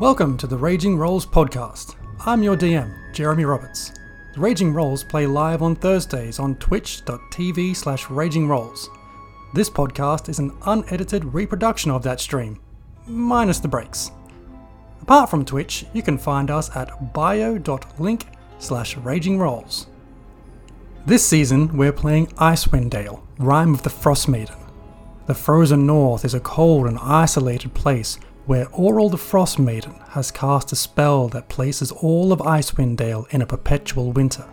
Welcome to the Raging Rolls podcast. I'm your DM, Jeremy Roberts. The Raging Rolls play live on Thursdays on twitch.tv slash Raging Rolls. This podcast is an unedited reproduction of that stream, minus the breaks. Apart from Twitch, you can find us at bio.link slash Raging Rolls. This season, we're playing Icewind Dale, Rime of the Frost Maiden. The frozen north is a cold and isolated place where Auril the Frost Maiden has cast a spell that places all of Icewind Dale in a perpetual winter.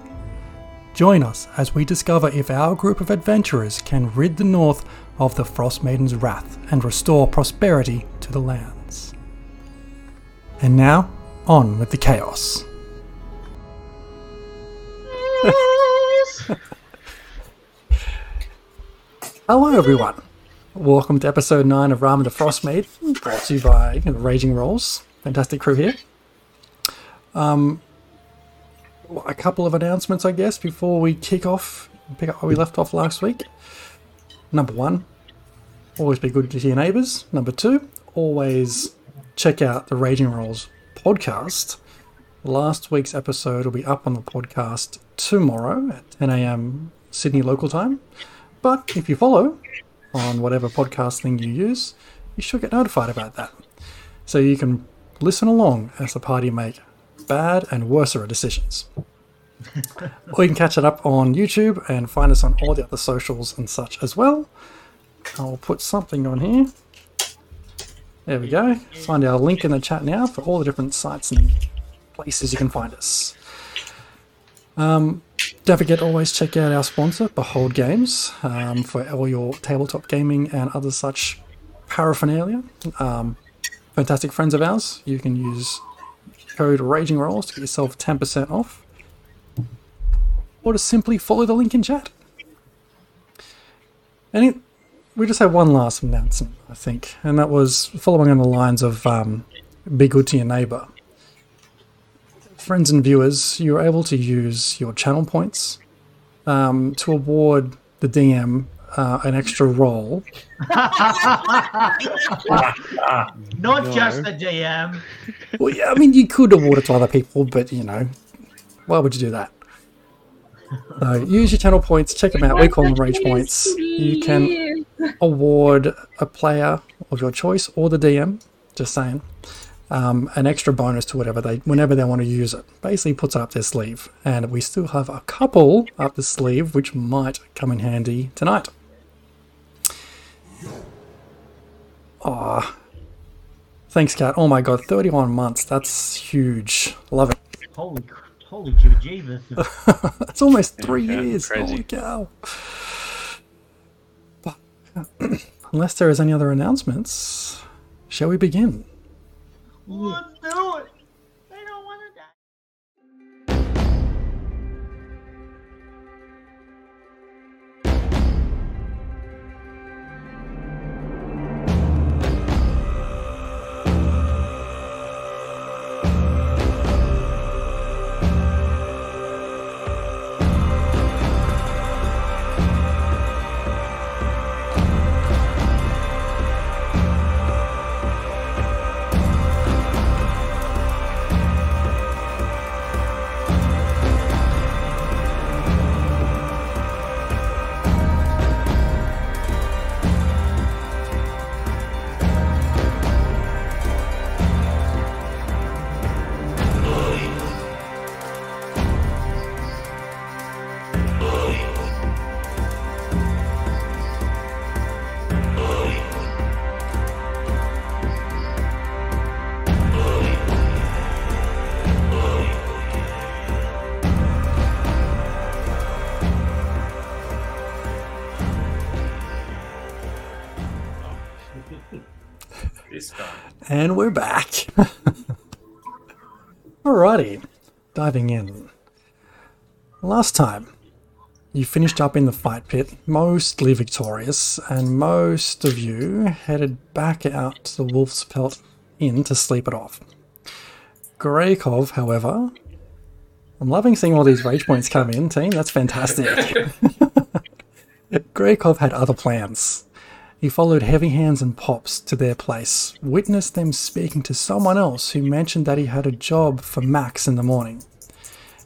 Join us as we discover if our group of adventurers can rid the north of the Frost Maiden's wrath and restore prosperity to the lands. And now, on with the chaos. Hello, everyone. Welcome to episode 9 of Rime of the Frostmaid, brought to you by Raging Rolls. Fantastic crew here. Um, a couple of announcements, I guess, before we kick off, pick up where we left off last week. Number one, always be good to your neighbours. Number two, always check out the Raging Rolls podcast. Last week's episode will be up on the podcast tomorrow at 10 a.m. Sydney local time. But if you follow on whatever podcast thing you use, you should get notified about that. So you can listen along as the party make bad and worser decisions. or you can catch it up on YouTube and find us on all the other socials and such as well. I'll put something on here. There we go. Find our link in the chat now for all the different sites and places you can find us. Um, don't forget always check out our sponsor, Behold Games, um, for all your tabletop gaming and other such paraphernalia. Um, fantastic friends of ours. You can use code Raging Rolls to get yourself 10% off. Or to simply follow the link in chat. And it, we just have one last announcement, I think, and that was following on the lines of um, be good to your neighbor friends and viewers, you're able to use your channel points um, to award the DM uh, an extra roll. Not no. just the DM. Well, yeah, I mean, you could award it to other people, but you know, why would you do that? So use your channel points, check them out. We call them rage points. You can award a player of your choice or the DM. Just saying um, an extra bonus to whatever they whenever they want to use it. Basically puts it up their sleeve. And we still have a couple up the sleeve which might come in handy tonight. Ah. Oh, thanks, Kat. Oh my god, 31 months. That's huge. Love it. Holy holy Jesus. That's almost three yeah, years. Crazy. Holy cow. But, unless there is any other announcements, shall we begin? Let's do it. And we're back. Alrighty, diving in. Last time, you finished up in the fight pit, mostly victorious, and most of you headed back out to the Wolf's Pelt Inn to sleep it off. Greykov, however, I'm loving seeing all these rage points come in, team. That's fantastic. Greykov had other plans He followed Heavy Hands and Pops to their place, witnessed them speaking to someone else who mentioned that he had a job for Max in the morning.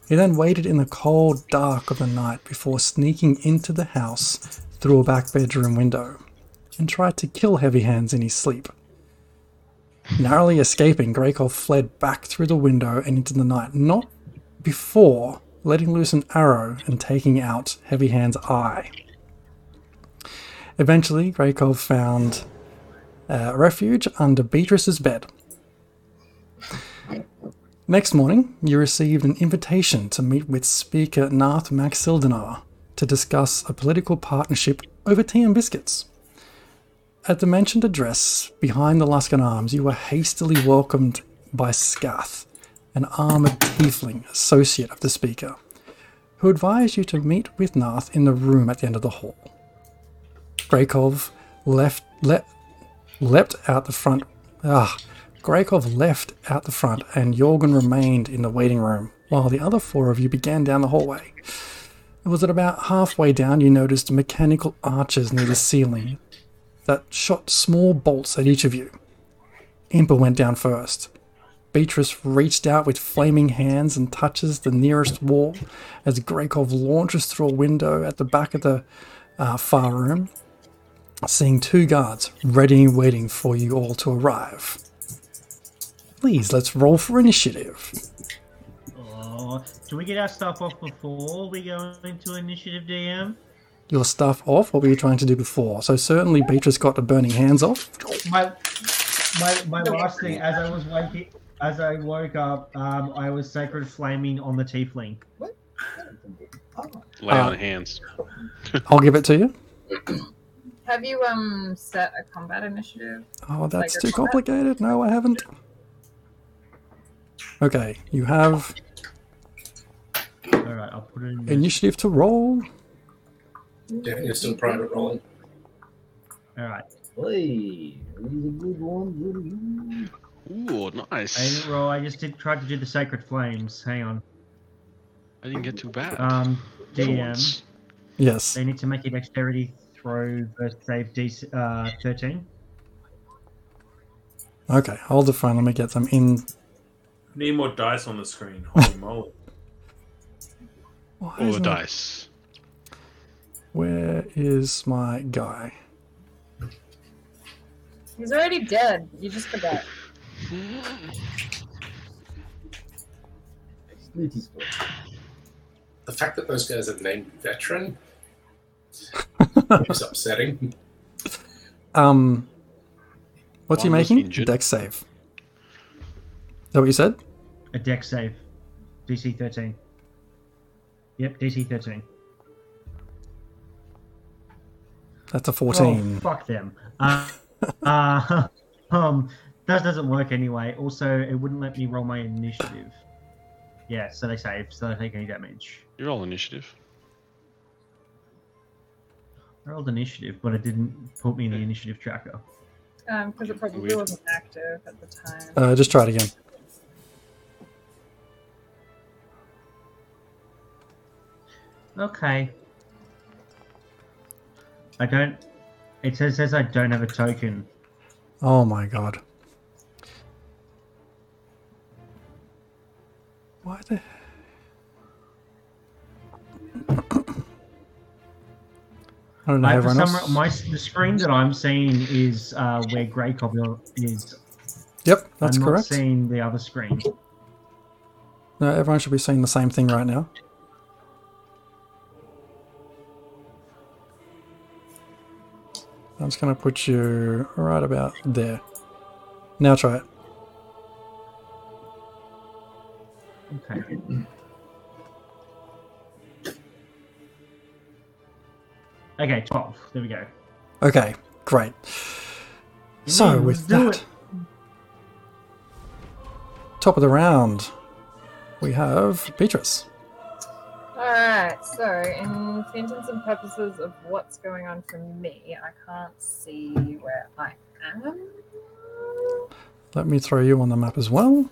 He then waited in the cold dark of the night before sneaking into the house through a back bedroom window and tried to kill Heavy Hands in his sleep. Narrowly escaping, Greykov fled back through the window and into the night, not before letting loose an arrow and taking out Heavy Hand's eye. Eventually, Greykov found uh, refuge under Beatrice's bed. Next morning, you received an invitation to meet with Speaker Naerth Maxildanarr to discuss a political partnership over tea and biscuits. At the mentioned address behind the Luskan Arms, you were hastily welcomed by Scath, an armored tiefling associate of the Speaker, who advised you to meet with Nath in the room at the end of the hall. Greykov left le- leapt out the front. Ah, Greykov left out the front, and Jorgen remained in the waiting room, while the other four of you began down the hallway. It was at about halfway down you noticed mechanical arches near the ceiling that shot small bolts at each of you. Impa went down first. Beatrice reached out with flaming hands and touches the nearest wall as Greykov launches through a window at the back of the uh, far room, seeing two guards ready and waiting for you all to arrive. Please, let's roll for initiative. Oh, do we get our stuff off before we go into initiative DM? Your stuff off. What were you trying to do before? So certainly Beatrice got the burning hands off. My my my last thing as I was waking as I woke up, um, I was sacred flaming on the tiefling. Lay Uh, on hands. I'll give it to you. Have you um set a combat initiative? Oh, that's Tiger too complicated. No, I haven't. Okay, you have All right, I'll put it in. initiative to roll. Yeah, you're still private rolling. All right, Hey, these are good ones. Ooh, nice. I nice. didn't roll. I just did tried to do the sacred flames. Hang on. I didn't get too bad. Um, DM. Yes. They need to make a dexterity throw versus save DC, uh, 13. Okay, hold the phone. Let me get them in. Need more dice on the screen. Holy moly. Why Roll the isn't it- dice. Where is my guy? He's already dead. You just forgot. The fact that those guys are named veteran is upsetting. Um, what's he One was making? injured. Dex save. Is that what you said? A dex save. DC 13. Yep, DC 13. That's a Oh, 14. fuck them. Uh, uh, um, that doesn't work anyway. Also, it wouldn't let me roll my initiative. Yeah, so they save, so they don't take any damage. You roll initiative. I rolled initiative, but it didn't put me in the initiative tracker. Um, because it probably Weird. wasn't active at the time. Uh, just try it again. Okay. I don't. It says, says I don't have a token. Oh my god. Why the. I don't know. I, for everyone some, else. my the screen that I'm seeing is uh, where Greykov is. Yep, that's correct. I'm correct. not seeing the other screen. No, everyone should be seeing the same thing right now. I'm just going to put you right about there. Now try it. Okay. Okay, twelve. There we go. Okay, great. So, Yeah, with that, it. top of the round, we have Beatrice. Alright, so in for intents and purposes of what's going on for me, I can't see where I am. Let me throw you on the map as well.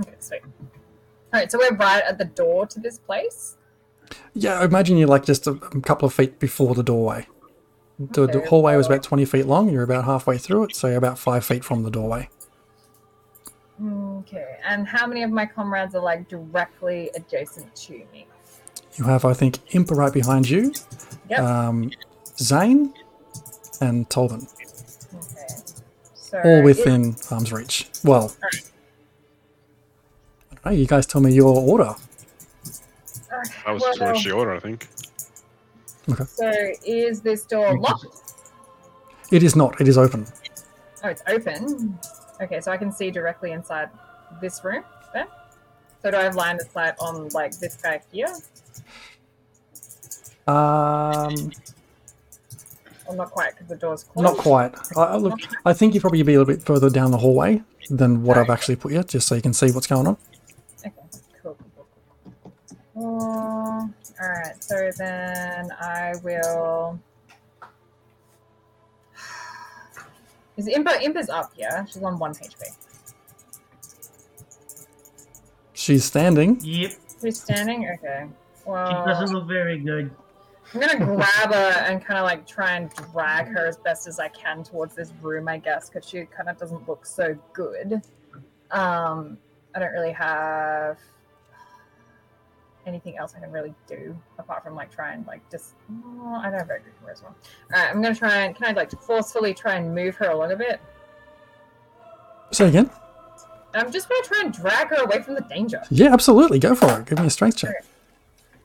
Okay, sweet. Oh Alright, so we're right at the door to this place. Yeah, imagine you're like just a, a couple of feet before the doorway. The, the hallway was about 20 feet long. You're about halfway through it, so you're about five feet from the doorway. Okay, and how many of my comrades are like directly adjacent to me? You have, I think, Impa right behind you, Yep. um, Zane, and Tolman, okay. So all within arm's reach. Well, don't you guys tell me your order. okay, That was well, pretty much the order, I think. Okay. So is this door locked? It is not. It is open. Oh, it's open. Okay, so I can see directly inside this room then. So do I have line of sight on like this guy here? Um, Or not quite because the door's closed. not quite. I, I look, I think you'd probably be a little bit further down the hallway than what I've actually put you, just so you can see what's going on. All right, so then I will. Is Impa Impa's up? Yeah, she's on one HP. She's standing. Yep. She's standing. Okay. She Well, doesn't look very good. I'm gonna grab her and kind of like try and drag her as best as I can towards this room, I guess, because she kind of doesn't look so good. Um, I don't really have anything else I can really do apart from like try and like just. Oh, I don't have very good charisma. All right, I'm gonna try and can I like forcefully try and move her along a bit. Say again. I'm just gonna try and drag her away from the danger. Yeah, absolutely. Go for it. Give me a strength check.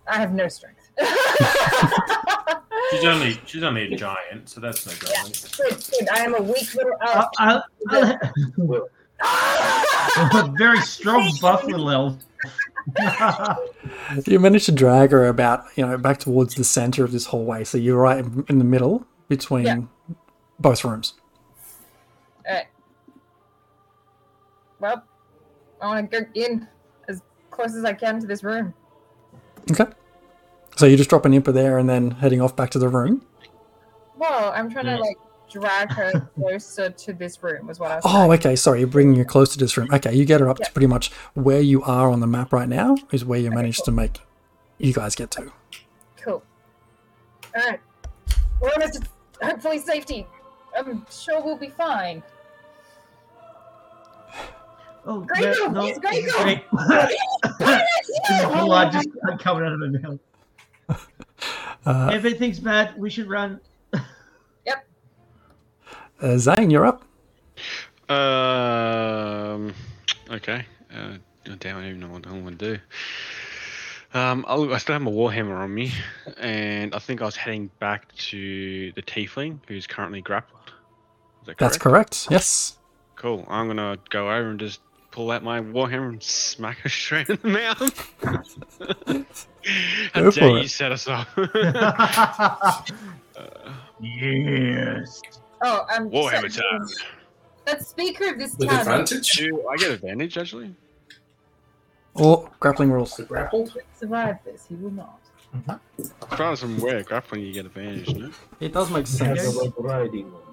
I have no strength. She's only she's only a giant, so that's no Yeah. Good, good. I am a weak little I, elf. I, I, very strong buffalo elf. You managed to drag her about, you know, back towards the center of this hallway. So you're right in the middle between Yeah. both rooms. Alright. Well, I want to go in as close as I can to this room. Okay. So you just drop an Impa there and then heading off back to the room. Well, I'm trying Yeah. to like drag her closer to this room. Was what I was. Oh, saying. okay. Sorry, you're bringing her close to this room. Okay, you get her up Yeah. to pretty much where you are on the map right now is where you managed cool. to make you guys get to. Cool. All right. We're almost to hopefully safety. I'm sure we'll be fine. Oh, Great yeah, girl, no, please, great girl. great. blood just coming out of her mouth. Uh, Everything's bad. We should run. Uh, Zane, you're up. Um. Okay. Uh, damn, I don't even know what I want to do. Um, I'll, still have my warhammer on me, and I think I was heading back to the tiefling who's currently grappled. Is that That's correct. Yes. Cool. I'm gonna go over and just pull out my warhammer and smack her straight in the mouth. How dare you set us up? yes. Oh, um. warhammer so- time. The speaker of this With town advantage? Do I get advantage actually? Or grappling rules. The grappled? will survive this. He will not. As far as I'm aware, grappling you get advantage, no? It does make That's sense. about riding ones.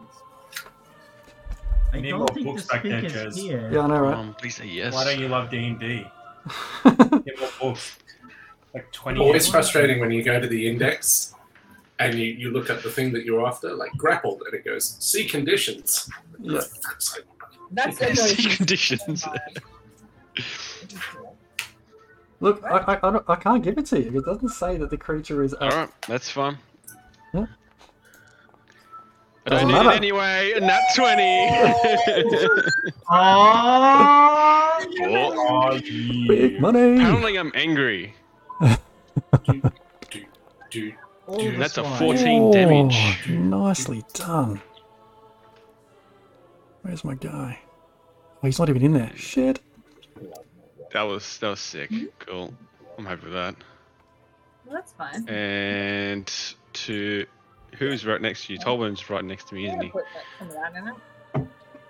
I Need don't more think the books back there, speaker's Jez. here. Yeah, I know, right? Um, please say yes. Why don't you love D and D? Get more books. Like twenty. Always years. frustrating when you go to the index and you, you look at the thing that you're after, like grappled, and it goes, see conditions. Yeah. Like, That's See conditions. Look, I, I, I, don't, I can't give it to you. It doesn't say that the creature is. All right, that's fine. Yeah. I don't need it anyway. And that's twenty. Oh, Big yeah. money. Apparently, I'm angry. do, do, do. All Dude, the that's a swine. 14 damage. Oh, Nicely done. Where's my guy? Oh, he's not even in there. Shit. That was that was sick. Cool. I'm happy with that. That's fine. And to who's right next to you? Tolman's right next to me, isn't he? put that- some of that in it.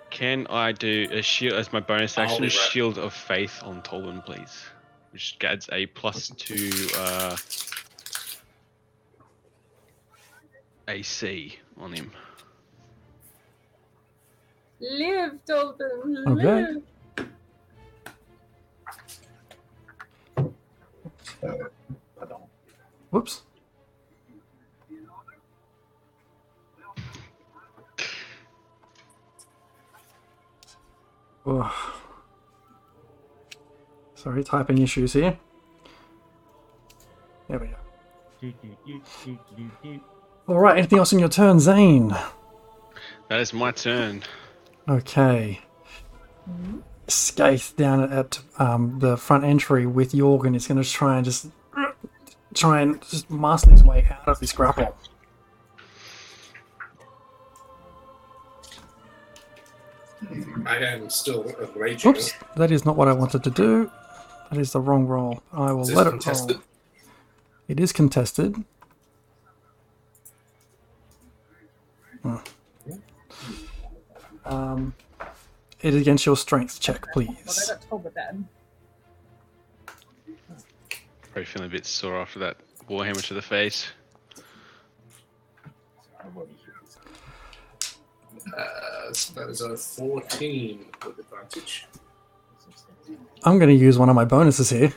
Can I do a shield as my bonus I'll action? A shield of faith on Tolman, please, which adds a plus two uh, AC on him. Live, Dolphin. Okay. Live. Pardon. Whoops. Oh. Sorry, typing issues here. There we go. All right, anything else in your turn, Zane? That is my turn. Okay. Skaith down at um, the front entry with Jorgen is going to try and just try and just master his way out of this grapple. I am still raging. Oops, that is not what I wanted to do. That is the wrong roll. I will Is this let it contested? roll. It is contested. Um, it is against your strength check, please. got told with that. Probably feeling a bit sore after that warhammer to the face. Uh, so that is a 14 with advantage. I'm going to use one of my bonuses here.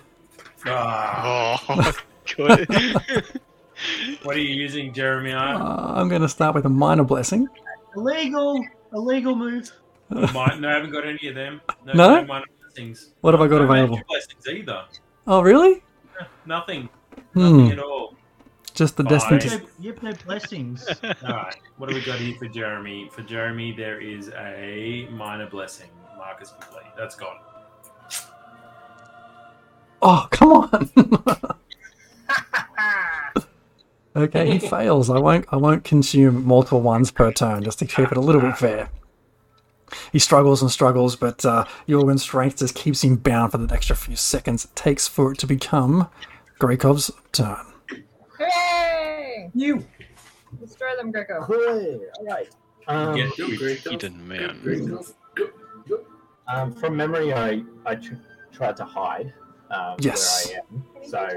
Ah, Oh, good. what are you using, Jeremiah? Uh, I'm going to start with a minor blessing. Illegal! Illegal move. Mine, no, I haven't got any of them. No, No? minor blessings. What have I got no available? major blessings either. Oh, really? Nothing. Hmm. Nothing at all. Just the Fine. destined. You To... have, you have no blessings. All right. What do we got here for Jeremy? For Jeremy, there is a minor blessing. Marcus complete. That's gone. Oh, come on. okay, he fails. I won't. I won't consume multiple ones per turn, just to keep it a little bit fair. He struggles and struggles, but uh, Jorgen's strength just keeps him bound for the extra few seconds it takes for it to become Greykov's turn. Hooray! You. Destroy them, Greco. Hooray! All right. Um, Get Good, you. great. he didn't man. Um, from memory, I I tr- tried to hide um, Yes. where I am. So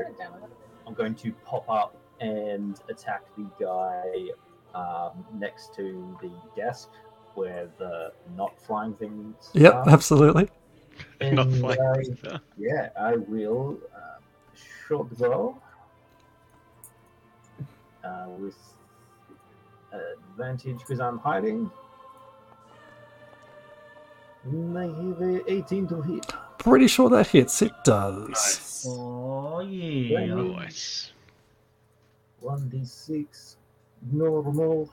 I'm going to pop up and attack the guy um, next to the desk where the not flying things Yep, are. absolutely. Not flying I- things, huh? yeah, I will um, short bow uh, with advantage because I'm hiding. And I have 18 to hit. Pretty sure that hits. It does. Nice. Oh, yeah. Nice. 1d6 normal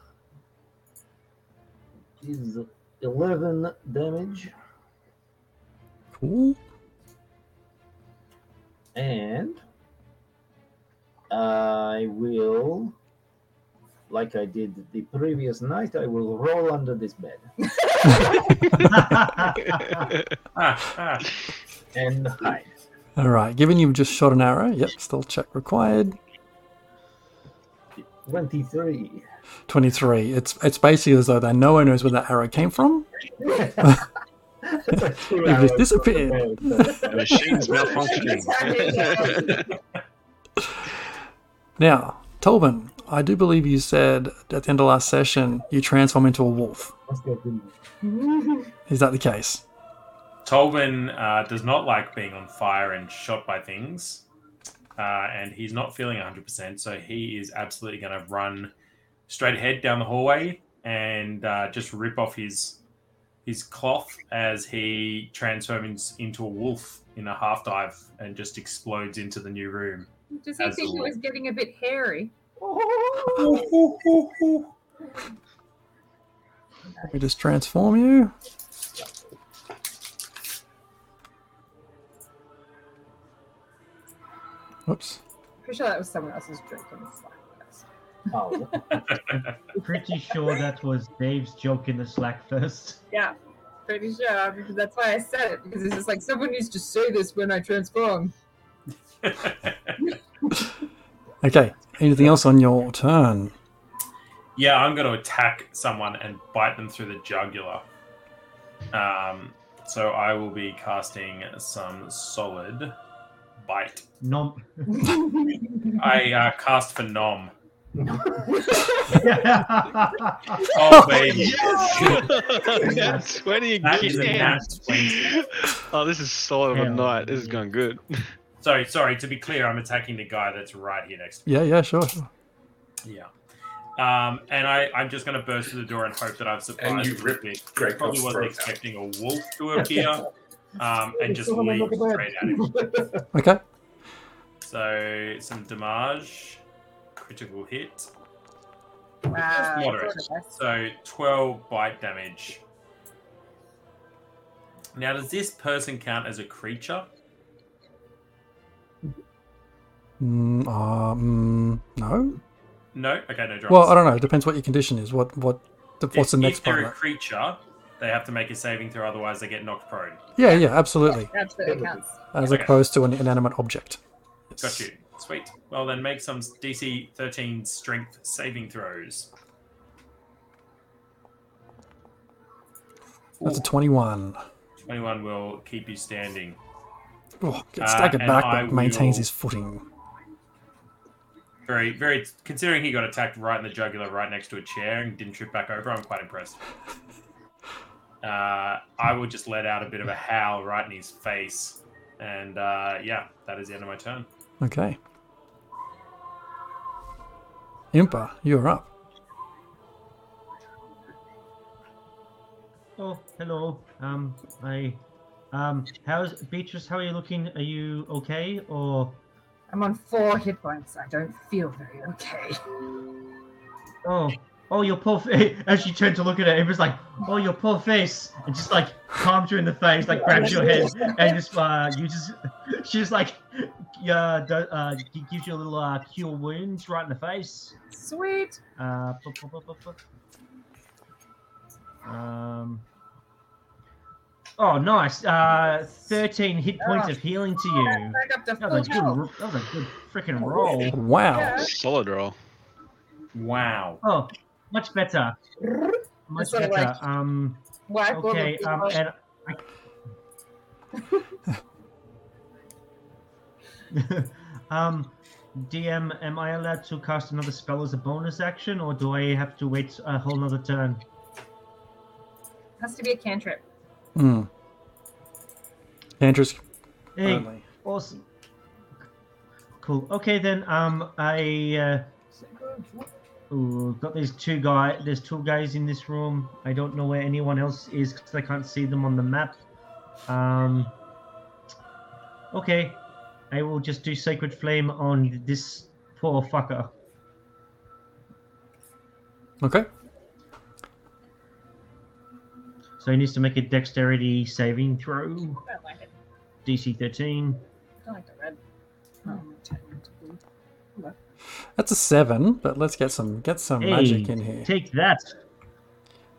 is 11 damage. Cool. And I will, like I did the previous night, I will roll under this bed and hide. All right. Given you've just shot an arrow, yep. Stealth check required. 23. Twenty-three. It's it's basically as though they no one knows where that arrow came from. It just disappeared. The machine's malfunctioning. Now, Tolbin, I do believe you said at the end of last session you transform into a wolf. Is that the case? Tolvin uh, does not like being on fire and shot by things, uh, and he's not feeling 100%, so he is absolutely going to run straight ahead down the hallway and uh, just rip off his his cloth as he transforms into a wolf in a half dive and just explodes into the new room. Does he As think a it was getting a bit hairy? Let me just transform you. Whoops. Pretty sure that was someone else's drink in the Slack. Oh, Pretty sure that was Dave's joke in the Slack first. Yeah, pretty sure. Because that's why I said it. Because it's just like someone needs to say this when I transform. Okay. Anything else on your turn? Yeah, I'm going to attack someone and bite them through the jugular. Um, so I will be casting some solid bite. Nom. I uh, cast for Nom. oh, baby. That's 20 That is a again. nat 20. Oh, this is solid of a night. This is going good. sorry, sorry. To be clear, I'm attacking the guy that's right here next to me. Yeah, yeah, sure, sure. me. Yeah. Um, and I, I'm just going to burst through the door and hope that I've surprised you rip bit. Greg Probably Cox's wasn't throat out. expecting a wolf to appear um, and just leap straight at him. Okay. So some damage, critical hit. Wow. Moderate. So 12 bite damage. Now, does this person count as a creature? Mm, uh, mm, no. No. Okay, no dramas. Well, I don't know. It depends what your condition is. What what the, what's if, the next if they're part? a Of that? creature, they have to make a saving throw, otherwise they get knocked prone. Yeah, yeah, absolutely. Absolutely counts. As Okay. opposed to an inanimate object. Yes. Got you. Sweet. Well, then make some DC 13 strength saving throws. That's a twenty-one. 21 will keep you standing. Oh, gets Uh, staggered and back, I but maintains will- his footing. Very, very. Considering he got attacked right in the jugular, right next to a chair, and didn't trip back over, I'm quite impressed. Uh, I will just let out a bit of a howl right in his face, and uh, yeah, that is the end of my turn. Okay. Impa, you're up. Oh, hello. Um, I, um, how's Beatrice? How are you looking? Are you okay? Or I'm on four hit points. I don't feel very okay. oh, oh, your poor face. As she turned to look at it, it was like, oh, your poor face, and just like calms you in the face, like grabs your head, and just uh, uses. She's like, yeah, do- uh, gives you a little uh, cure wounds right in the face. Sweet. Uh, bu- bu- bu- bu- bu- um. Oh, nice. Uh, thirteen hit points of healing to you. Back That was a good. That was a good freaking roll. Wow. Yeah. Solid roll. Wow. Oh, much better. Much sort better. like- Um. Whack all the Okay. Um. And. I... um. DM, am I allowed to cast another spell as a bonus action, or do I have to wait a whole nother turn? Has to be a cantrip. Hmm. Andrews Hey, only. awesome. Cool. Okay then. Um, I uh, ooh, got these two guy. There's two guys in this room. I don't know where anyone else is because I can't see them on the map. Um. Okay, I will just do sacred flame on this poor fucker. Okay. So he needs to make a dexterity saving throw. I don't like it. DC 13. That's a seven, but let's get some get some Hey, magic in here. Take that.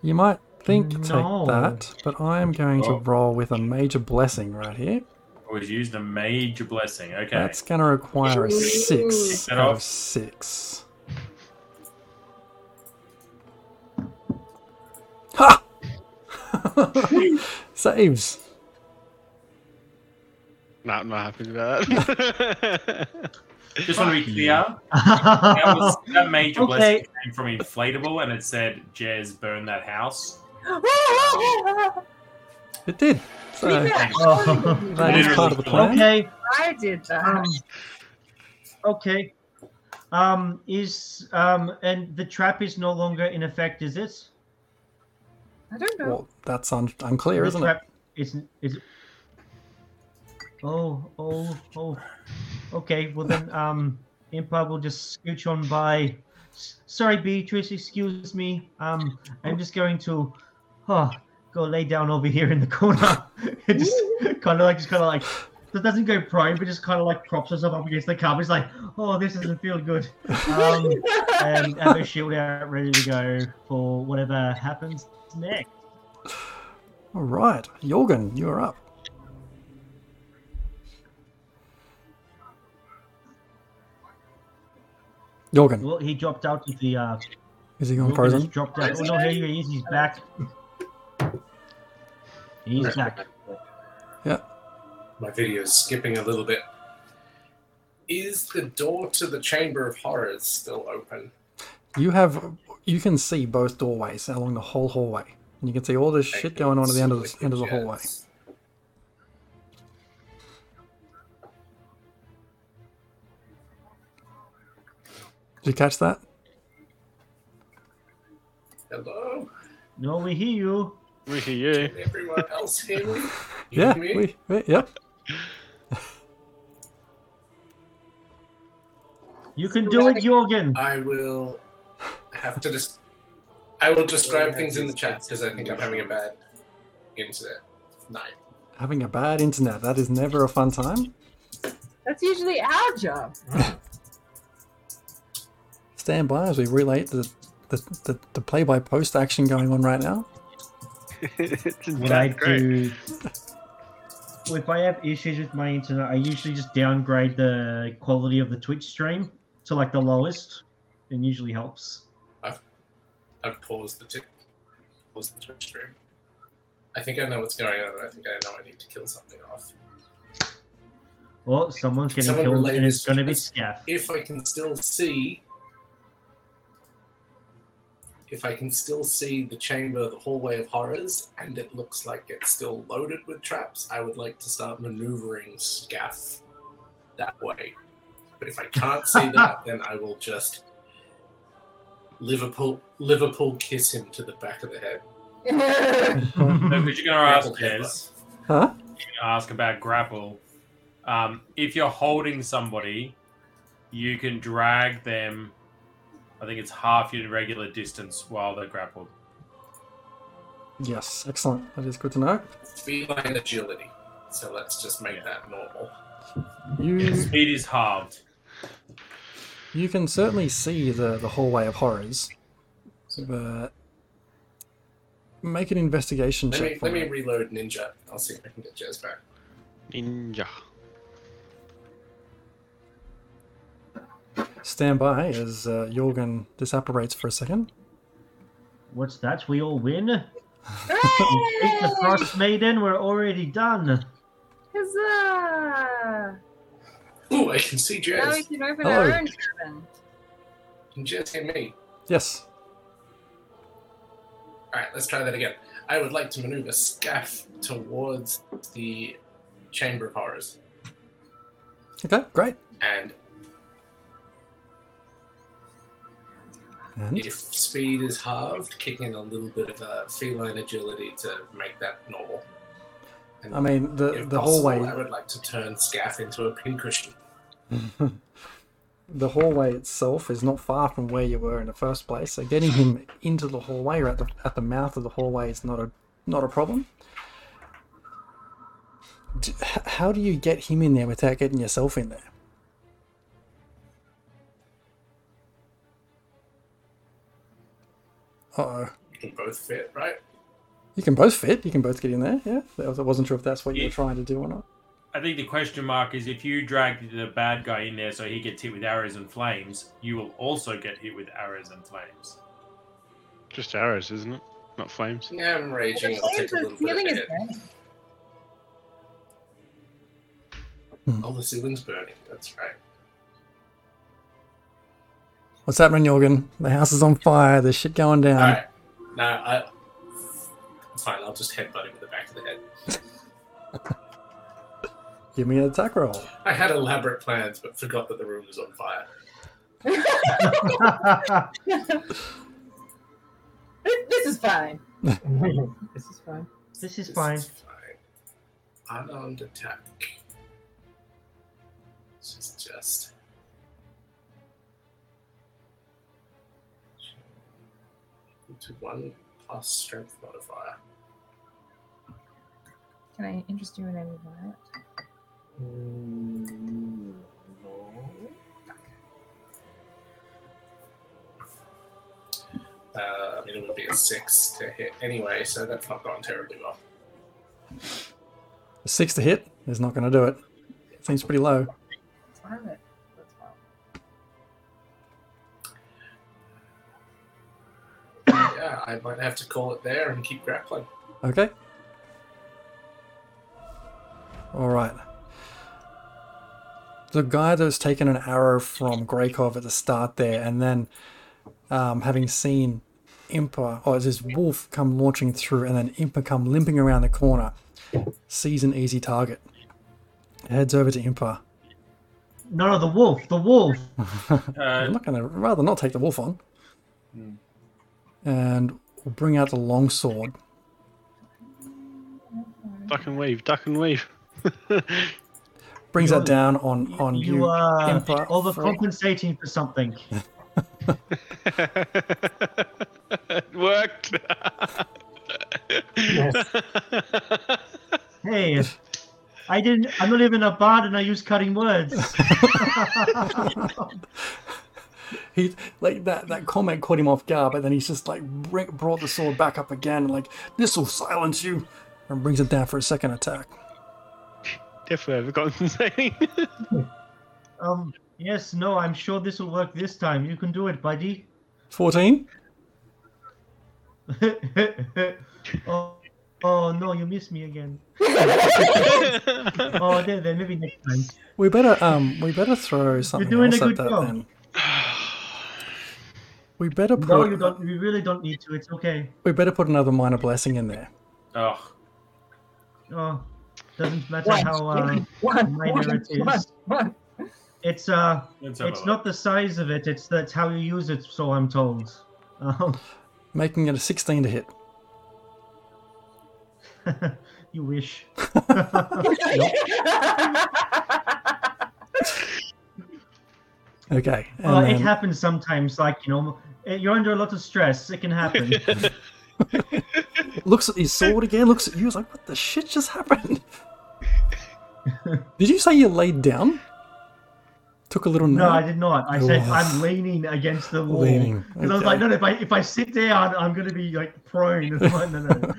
You might think No. take that, but I am going to Oh. roll with a major blessing right here. Oh, We've used a major blessing. Okay. That's going to require a six out off. of six. Ha! Saves. Not, not happy with that. Just want to be clear. That, was, that major Okay. blessing came from inflatable, and it said "Jez burn that house." It did. So Yeah. Oh. that is part of the plan. okay. I did that. Um, okay. Um, is um, and the trap is no longer in effect, is it? I don't know. Well, that's un- unclear, the isn't it? trap is is. Oh, oh, oh. Okay, well then, um, Impa will just scooch on by. Sorry, Beatrice, excuse me. Um, I'm just going to, go lay down over here in the corner. just kind of like, just kind of like, that doesn't go prone, but just kind of like props herself up against the carpet. It's like, oh, this doesn't feel good. Um, and have her shield out, ready to go for whatever happens next. All right, Jorgen, you're up. Jorgen, Well, he dropped out of the. Uh, is he going Wilkins frozen? Dropped out. Oh no, here he is. He's back. He's back. Yeah. My video is skipping a little bit. Is the door to the Chamber of Horrors still open? You have, you can see both doorways along the whole hallway, and you can see all this shit going on at the end of the end of the hallway. Did you catch that? Hello? No, we hear you. We hear you. Can everyone else hear me? You Yeah. hear me? We, we, yep. You can do it, Jorgen. I will have to just. I will describe things in the chat because I think I'm having a bad internet night. Having a bad internet. That is never a fun time. That's usually our job. Stand by as we relate the the, the, the play by post action going on right now. it's When I do, if I have issues with my internet, I usually just downgrade the quality of the Twitch stream to like the lowest. and usually helps. I've I've paused the t- paused the Twitch stream. I think I know what's going on. I think I know I need to kill something off. Well, someone's getting Someone killed, and it's going to to be us. Scaff. If I can still see, if I can still see the chamber, the hallway of horrors, and it looks like it's still loaded with traps, I would like to start maneuvering Scaff that way. But if I can't see that, then I will just Liverpool Liverpool kiss him to the back of the head. No, because you're going to ask Grapple Huh? you're going to ask about grapple. Um, if you're holding somebody, you can drag them. I think it's half your regular distance while they're grappled. Yes, excellent. That is good to know. Speed Feline agility. So let's just make that normal. You Speed is halved. you can certainly see the, the hallway of horrors, but make an investigation Let check me for let me me. reload ninja. I'll see if I can get Jez back. Ninja. Stand by as uh, Jorgen disapparates for a second. What's that? We all win? Beat the Frost Maiden, we're already done. Huzzah! Oh, I can see Now we can open Hello. our own cabin. Can Jez hear me? Yes. Alright, let's try that again. I would like to maneuver Scaff towards the Chamber of Horrors. Okay, great. And And if speed is halved, kick in a little bit of a feline agility to make that normal. And I mean the the possible, hallway I would like to turn Scaff into a pincushion. the hallway itself is not far from where you were in the first place. So getting him into the hallway or at the at the mouth of the hallway is not a not a problem. D- h- How do you get him in there without getting yourself in there? Oh. You can both fit, right? You can both fit. You can both get in there. Yeah. I wasn't sure if that's what you were trying to do or not. I think the question mark is if you drag the bad guy in there so he gets hit with arrows and flames, you will also get hit with arrows and flames. Just arrows, isn't it? Not flames. Yeah, I'm raging. I'll take a little bit of a is hit. burning. Oh, the ceiling's burning. That's right. What's happening, Jorgen? The house is on fire. There's shit going down. Alright. No, I. It's fine. I'll just headbutt him with the back of the head. Give me an attack roll. I had elaborate plans, but forgot that the room was on fire. this is fine. this is fine. this is This fine. is fine. Unarmed attack. This is just. To one plus strength modifier. Can I interest you in any of that? Mm, no. Uh, I mean, it would be a six to hit anyway, so that's not gone terribly well. A six to hit is not going to do it. Seems pretty low. That's one of it. Yeah, I might have to call it there and keep grappling. Okay. All right. The guy that that's taken an arrow from Greykov at the start there, and then um, having seen Impa, or is this wolf come launching through, and then Impa come limping around the corner, sees an easy target. Heads over to Impa. No, no, the wolf. The wolf. Uh, I'm not going to rather not take the wolf on. Hmm. And we'll bring out the long sword. Duck and weave, duck and weave. Brings You- that down on on you. You uh, are Impa, for- overcompensating for something. it worked. Hey, I didn't. I'm not even a bard, and I use cutting words. He like that that comment caught him off guard, but then he's just like br- brought the sword back up again, like this will silence you, and brings it down for a second attack. Definitely overcompensating. um. Yes. No. I'm sure this will work this time. You can do it, buddy. Fourteen. oh, oh no! You missed me again. Oh, there, there. Maybe next time. We better um we better throw something doing else a at good that job. then. We better put No, you don't. You really don't need to. It's okay. we better put another minor blessing in there. oh, Oh, doesn't matter One, how uh, one, minor one, it is. one, one. It's uh, let's it's not the size of it. It's that's how you use it. So I'm told. Um, Making it a sixteen to hit. you wish. Okay. And Uh, it happens sometimes. Like you know, you're under a lot of stress. It can happen. looks at his sword again, looks at you, is like, what the shit just happened? did you say you laid down? Took a little no, I did not. I said Oh. I'm leaning against the wall. Leaning, Because I was like, no, no, if I if I sit down, I'm gonna be like prone. no, no, no.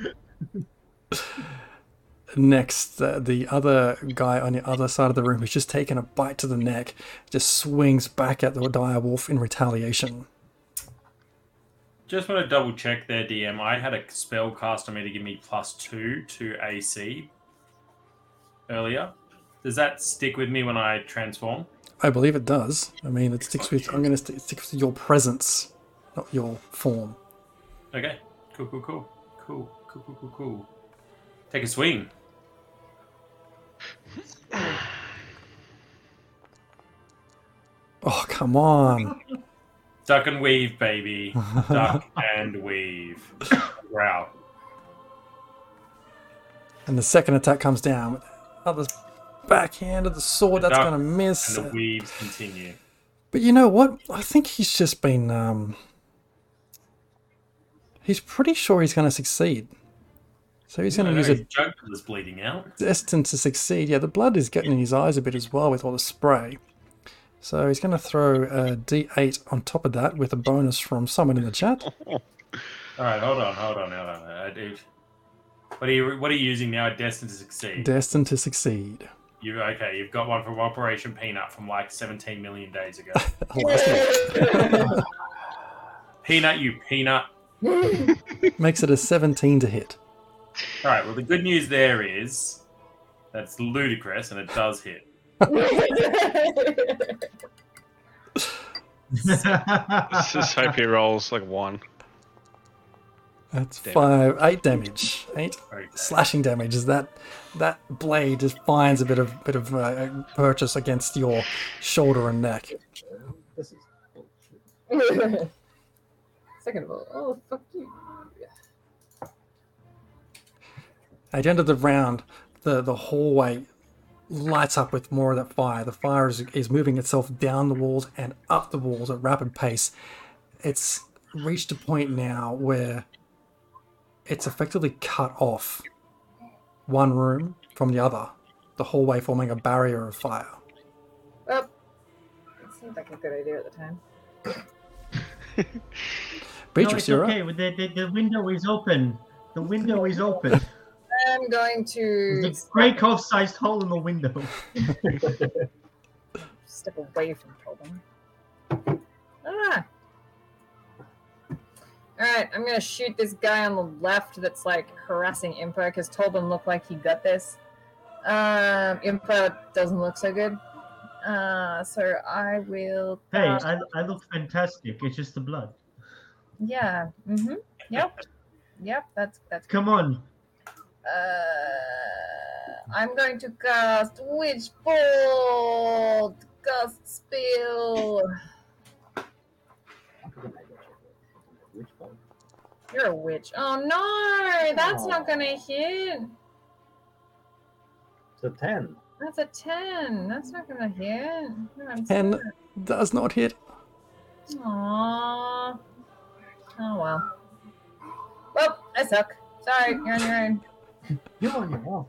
Next, uh, the other guy on the other side of the room who's just taken a bite to the neck, just swings back at the dire wolf in retaliation. Just want to double check there, DM. I had a spell cast on me to give me plus two to AC earlier. Does that stick with me when I transform? I believe it does. I mean, it sticks with. I'm going to st- stick with your presence, not your form. Okay. Cool, cool, cool. Cool, cool, cool, cool, cool. Take a swing. Oh, come on. Duck and weave, baby. Duck and weave. Growl. And the second attack comes down with other backhand of the sword. That's going to miss. And the weaves continue. But you know what? I think he's just been. Um, he's pretty sure he's going to succeed. So he's going to No, use a joke is bleeding out. destined to succeed. Yeah, the blood is getting in his eyes a bit as well with all the spray. So he's going to throw a d8 on top of that with a bonus from someone in the chat. All right, hold on, hold on, hold on. Uh, dude. What are you What are you using now? Destined to succeed. Destined to succeed. you okay? You've got one from Operation Peanut from like 17 million days ago. peanut, you peanut. Makes it a 17 to hit. All right. Well, the good news there is that's ludicrous, and it does hit. Let's just hope he rolls like one. That's Damn five, eight damage, eight Okay. slashing damage. Is that that blade just finds a bit of bit of uh, purchase against your shoulder and neck. This is bullshit. Second of all, oh fuck you. At the end of the round, the, the hallway lights up with more of that fire. The fire is, is moving itself down the walls and up the walls at rapid pace. It's reached a point now where it's effectively cut off one room from the other, the hallway forming a barrier of fire. Well, it seemed like a good idea at the time. no, it's you're okay. up. The, the, the window is open. The window is open. I'm going to There's a Krakow-sized hole in the window. step away from Tolbin. Ah. Alright, I'm gonna shoot this guy on the left that's like harassing Impa because Tolbin looked like he got this. Um, Impa doesn't look so good. Uh, so I will. Hey, I, I look fantastic. It's just the blood. yeah. Mm-hmm. Yep. Yep. That's that's. Come on. Uh, I'm going to cast Witch Bolt. Cast spill. I forget my witch. Which one? You're a witch. Oh no, that's not gonna hit. It's a 10. That's a 10. That's not gonna hit. No, I'm 10 sorry. does not hit. Aww. Oh well. Well, I suck. Sorry, you're on your own. You're on your own.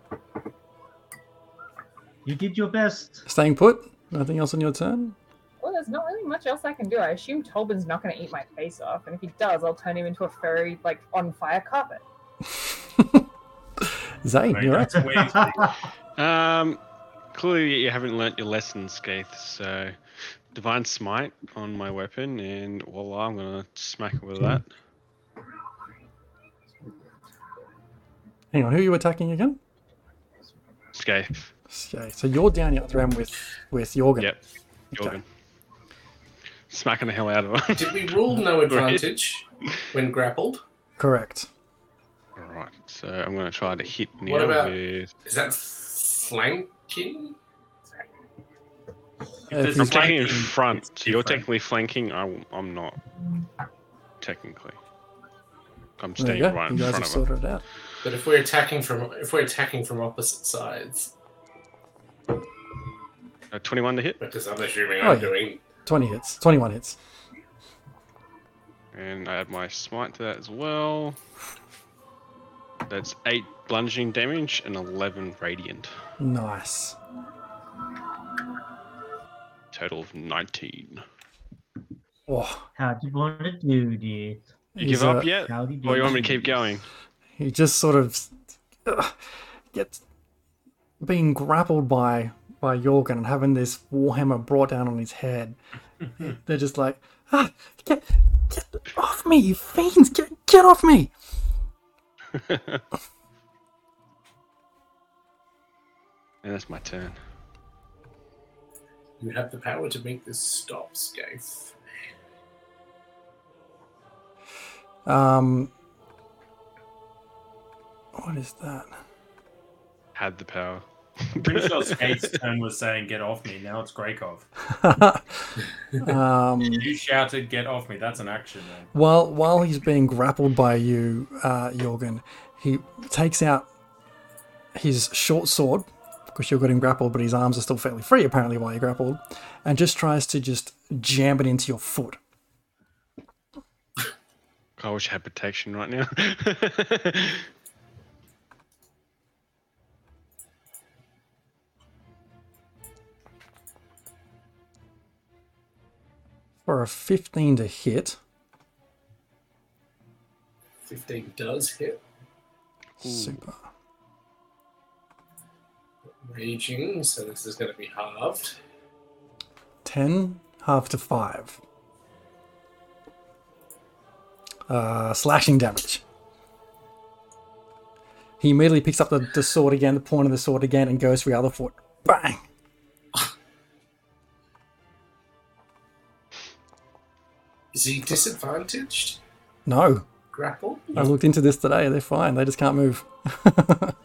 You did your best. Staying put. Nothing else on your turn. Well, there's not really much else I can do. I assume Tolbin's not going to eat my face off, and if he does, I'll turn him into a furry, like, on fire carpet. Zane, Right, you're up. that's where you speak. Um, clearly you haven't learnt your lessons, Skaith. So, divine smite on my weapon, and voila, I'm gonna smack it with that. Hang on, who are you attacking again? Skaith. Okay, so you're down the other end with with Jorgen. Yep. Okay. Jorgen. Smacking the hell out of her. Did we rule no advantage when grappled? Correct. Alright, so I'm gonna try to hit now What about- with. Is that flanking? If I'm taking in front, so you're different. technically flanking. I'm, I'm not. Technically. I'm there staying you go. right You in guys front have of her. Sorted it out. But if we're attacking from if we're attacking from opposite sides, Uh, 21 to hit, because I'm assuming Oh, I'm yeah. doing 20 hits. 21 hits. and I add my smite to that as well. That's 8 bludgeoning damage and 11 radiant. Nice. Total of 19. Oh, How do you want to do this? You he's, give up uh, yet? How do you Or you want me to keep going? He just sort of uh, gets being grappled by by Jorgen and having this warhammer brought down on his head. They're just like, ah, get, get off me, you fiends! Get, get off me! And that's my turn. you have the power to make this stop, Skaith. Um, what is that? Had the power. Pretty sure Skaith's turn was saying, "Get off me." Now it's Greykov. um, You shouted, "Get off me." That's an action, man. while while he's being grappled by you, uh, Jorgen, he takes out his short sword because you're getting grappled, but his arms are still fairly free apparently while you're grappled, and just tries to just jam it into your foot. I wish I had protection right now. For a 15 to hit, Fifteen does hit. super. Raging, so this is going to be halved. 10, half to 5. Uh, slashing damage. He immediately picks up the, the sword again, the point of the sword again, and goes for the other foot. Bang! Is he disadvantaged? No, Grapple? I looked into this today. They're fine. They just can't move.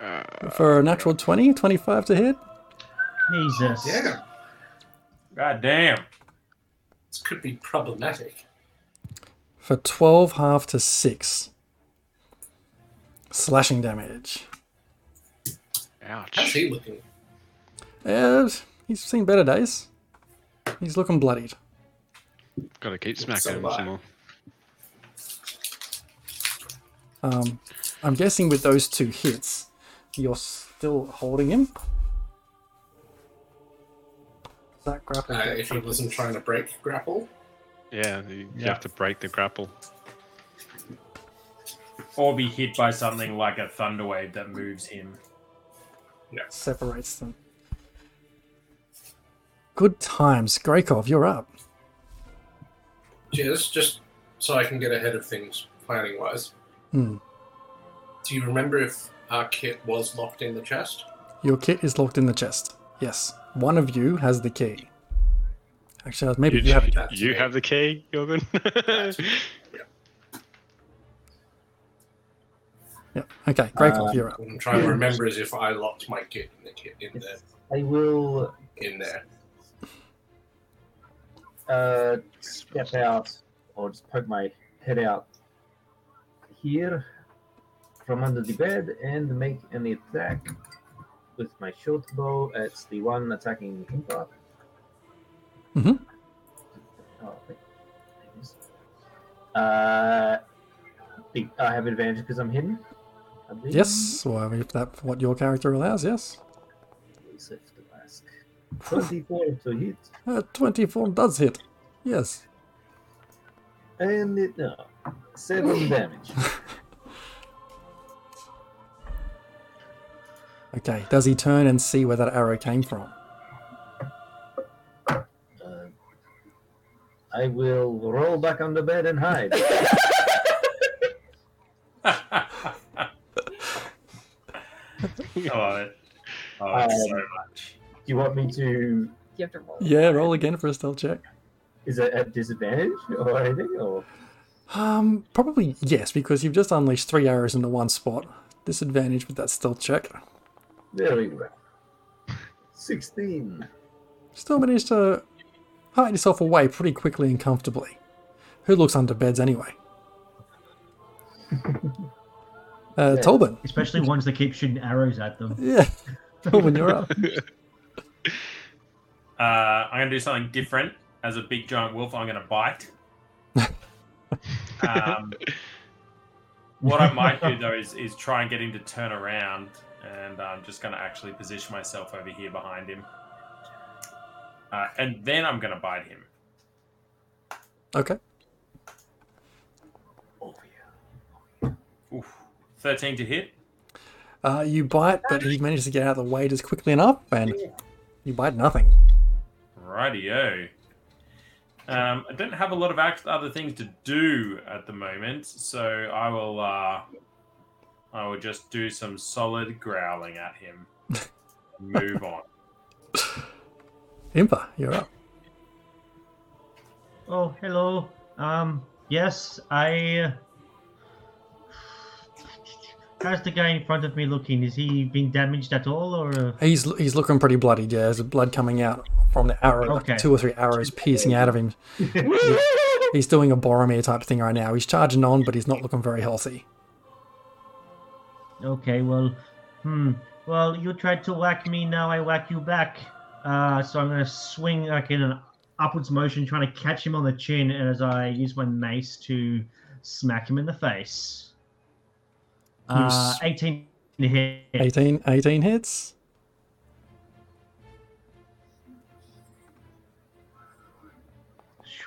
Uh, For a natural 20, 25 to hit. Jesus. Yeah, God damn. this could be problematic. For 12, half to 6. Slashing damage. Ouch. How's ouch. he looking? Yeah, he's seen better days. He's looking bloodied. Gotta keep smacking So him some more. Um, I'm guessing with those two hits, you're still holding him. Is that grapple? Uh, if he wasn't trying to break grapple, Yeah, you, you Yeah. have to break the grapple. Or be hit by something like a thunder wave that moves him. Yeah. separates them. Good times. Greykov, you're up. Just just so I can get ahead of things planning wise. Hmm. Do you remember if our kit was locked in the chest? Your kit is locked in the chest. Yes. One of you has the key. Actually, maybe you, have it. That's you have the key, Jorgen. Yeah. Okay, Greykov, Uh, you're up. What I'm trying to remember as if I locked my kit in the kit in there I will in there. Uh, step out or just poke my head out here from under the bed and make an attack with my short bow. It's the one attacking Impa. Mhm. Oh, wait. Uh, I have advantage because I'm hidden. Yes, well, if that's what your character allows, yes. 24 to hit. Uh, 24 does hit. Yes. And it, no. 7 damage. Okay, does he turn and see where that arrow came from? Uh, I will roll back on the bed and hide. I love it. Oh, it's so much. Do you want me to? You have to roll. Yeah, roll again for a stealth check. Is it at disadvantage or anything? Or Um, probably yes, because you've just unleashed three arrows into one spot. Disadvantage with that stealth check. very well. Sixteen. Still managed to hide yourself away pretty quickly and comfortably. Who looks under beds anyway? Uh, Yeah. Tolbin. Especially ones that keep shooting arrows at them. Yeah. Tolbin, you're up. Uh, I'm going to do something different. As a big giant wolf, I'm going to bite. um, what I might do though is, is try and get him to turn around, and I'm just going to actually position myself over here behind him, uh, and then I'm going to bite him. Okay. Oh yeah. Oof. 13 to hit. Uh, you bite, but he manages to get out of the way just quickly enough, and you bite nothing. Rightio. Um, I don't have a lot of other things to do at the moment, so I will. Uh, I will just do some solid growling at him. Move on. Impa, you're up. Oh, hello. Um, yes, I. How's the guy in front of me looking? Is he being damaged at all, or? He's he's looking pretty bloody. Yeah, there's blood coming out from the arrow, Okay. like two or three arrows piercing out of him. He's doing a Boromir type thing right now. He's charging on, but he's not looking very healthy. Okay, well, hmm. Well, you tried to whack me, now I whack you back. Uh, so I'm gonna swing like in an upwards motion, trying to catch him on the chin as I use my mace to smack him in the face. Uh, s- 18 to hit. 18, 18 hits.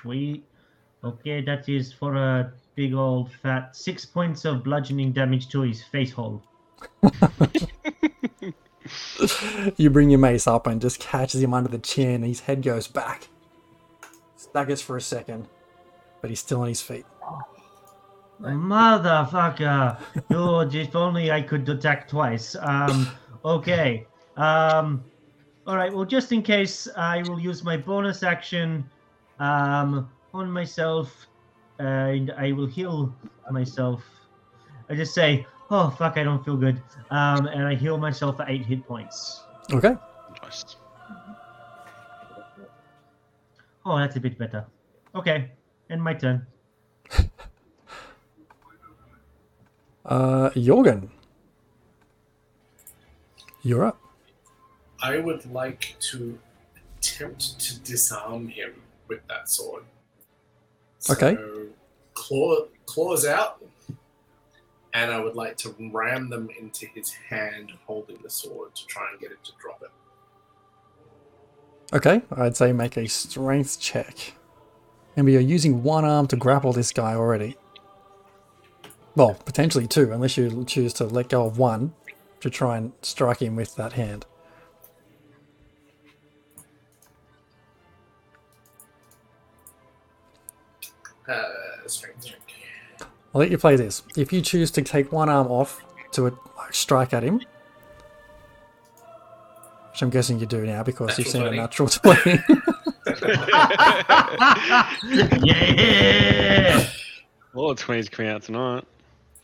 Sweet. Okay, that is for a big old fat six points of bludgeoning damage to his face hole. You bring your mace up and just catches him under the chin. And his head goes back. Staggers for a second, but he's still on his feet. Motherfucker! Lord, if only I could attack twice. Um, okay. Um, all right. Well, just in case, I will use my bonus action um, on myself, and I will heal myself. I just say, "Oh fuck, I don't feel good," um, and I heal myself for eight hit points. Okay. Nice. Oh, that's a bit better. Okay, and my turn. Uh, Jorgen. You're up. I would like to attempt to disarm him with that sword. Okay. Claw, claws out, and I would like to ram them into his hand holding the sword to try and get it to drop it. Okay, I'd say make a strength check. Remember, you're using one arm to grapple this guy already. Well, potentially two, unless you choose to let go of one to try and strike him with that hand. Uh. I'll let you play this. If you choose to take one arm off to uh, like, strike at him, which I'm guessing you do now because you've seen a Natural natural 20. yeah. Well, 20's coming out tonight.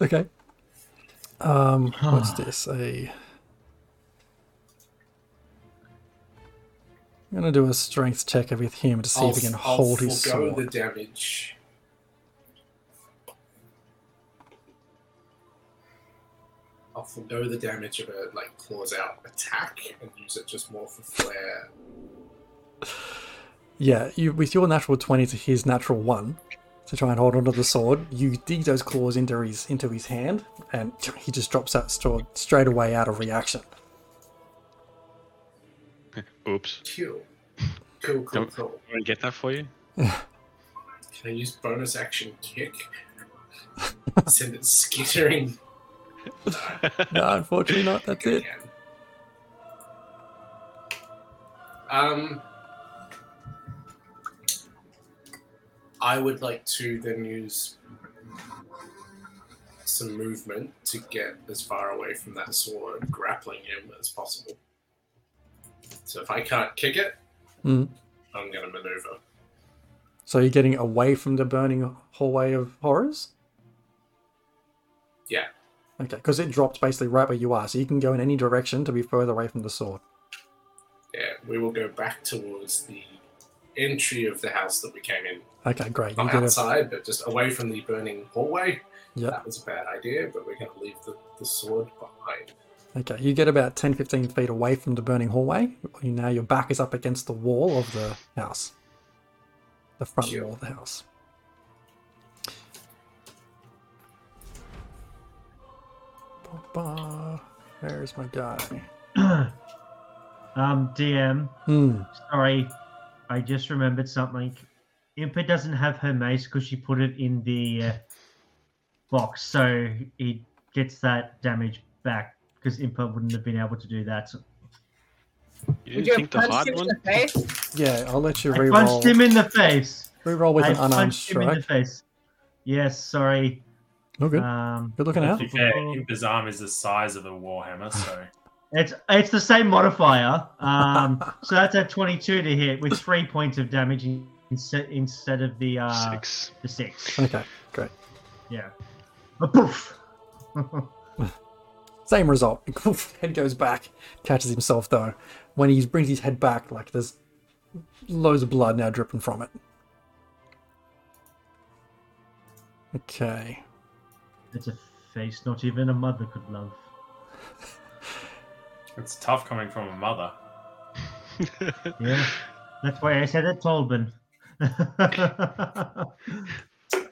Okay. Um, what's this? A I'm gonna do a strength check with him to see I'll, if he can I'll hold his forego sword. the damage. I'll forego the damage of a like claws out attack and use it just more for flair. Yeah, you with your natural twenty to his natural one to try and hold onto the sword, you dig those claws into his into his hand, and he just drops that sword straight away out of reaction. Oops. Cool. Cool, cool, Don't- cool. Want to get that for you? Can I use bonus action kick? Send it skittering. No, unfortunately not. That's it. Um, I would like to then use some movement to get as far away from that sword, grappling him as possible. So if I can't kick it, Mm. I'm going to maneuver. So you're getting away from the burning hallway of horrors. Yeah. Okay, because it drops basically right where you are, so you can go in any direction to be further away from the sword. Yeah, we will go back towards the entry of the house that we came in. Okay, great. You Not get a outside, but just away from the burning hallway. yeah. That was a bad idea, but we're going to leave the, the sword behind. Okay, you get about 10 15 feet away from the burning hallway. You- Now your back is up against the wall of the house, the front Cute. wall of the house. Ba-ba. There's my guy. um, DM, Hmm. sorry, I just remembered something. Impa doesn't have her mace because she put it in the uh, box, so he gets that damage back because Impa wouldn't have been able to do that. You Would didn't you think the punch hard him in one? the face? Yeah, I'll let you I re-roll. punched him in the face. Re-roll with I an unarmed punched him in the strike. face. Yes, sorry. Oh, good. Um, Good looking To out. be fair, Impa's arm is the size of a warhammer, so It's it's the same modifier. Um, so that's a 22 to hit with three points of damage in- instead instead of the uh, Six. the six. Okay, great. Yeah. A poof. Same result. head goes back, catches himself though. When he brings his head back, like there's loads of blood now dripping from it. Okay. it's a face not even a mother could love. It's tough coming from a mother. Yeah. That's why I said it, Tolbin.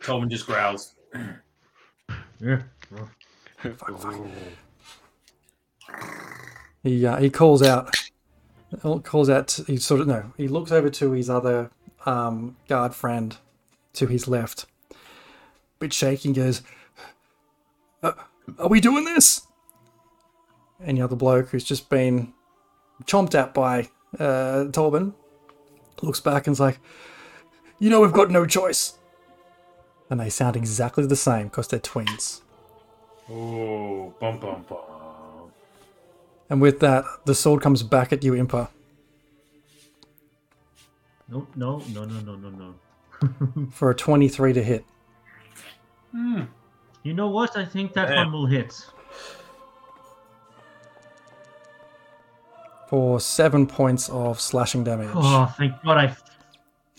Tolbin just growls. yeah. Fuck, fuck. He uh, he calls out. Calls out. He sort of no. He looks over to his other um, guard friend to his left. Bit shaking. Goes. Uh, are we doing this? And the other bloke who's just been chomped at by uh, Tolbin looks back and's like, "You know we've got no choice." And they sound exactly the same because they're twins. Oh, bum bum bum. And with that, the sword comes back at you, Impa. No, no, no, no, no, no, no. for a 23 to hit. Hmm. You know what? I think that Yeah. one will hit. For seven points of slashing damage. Oh, thank God I.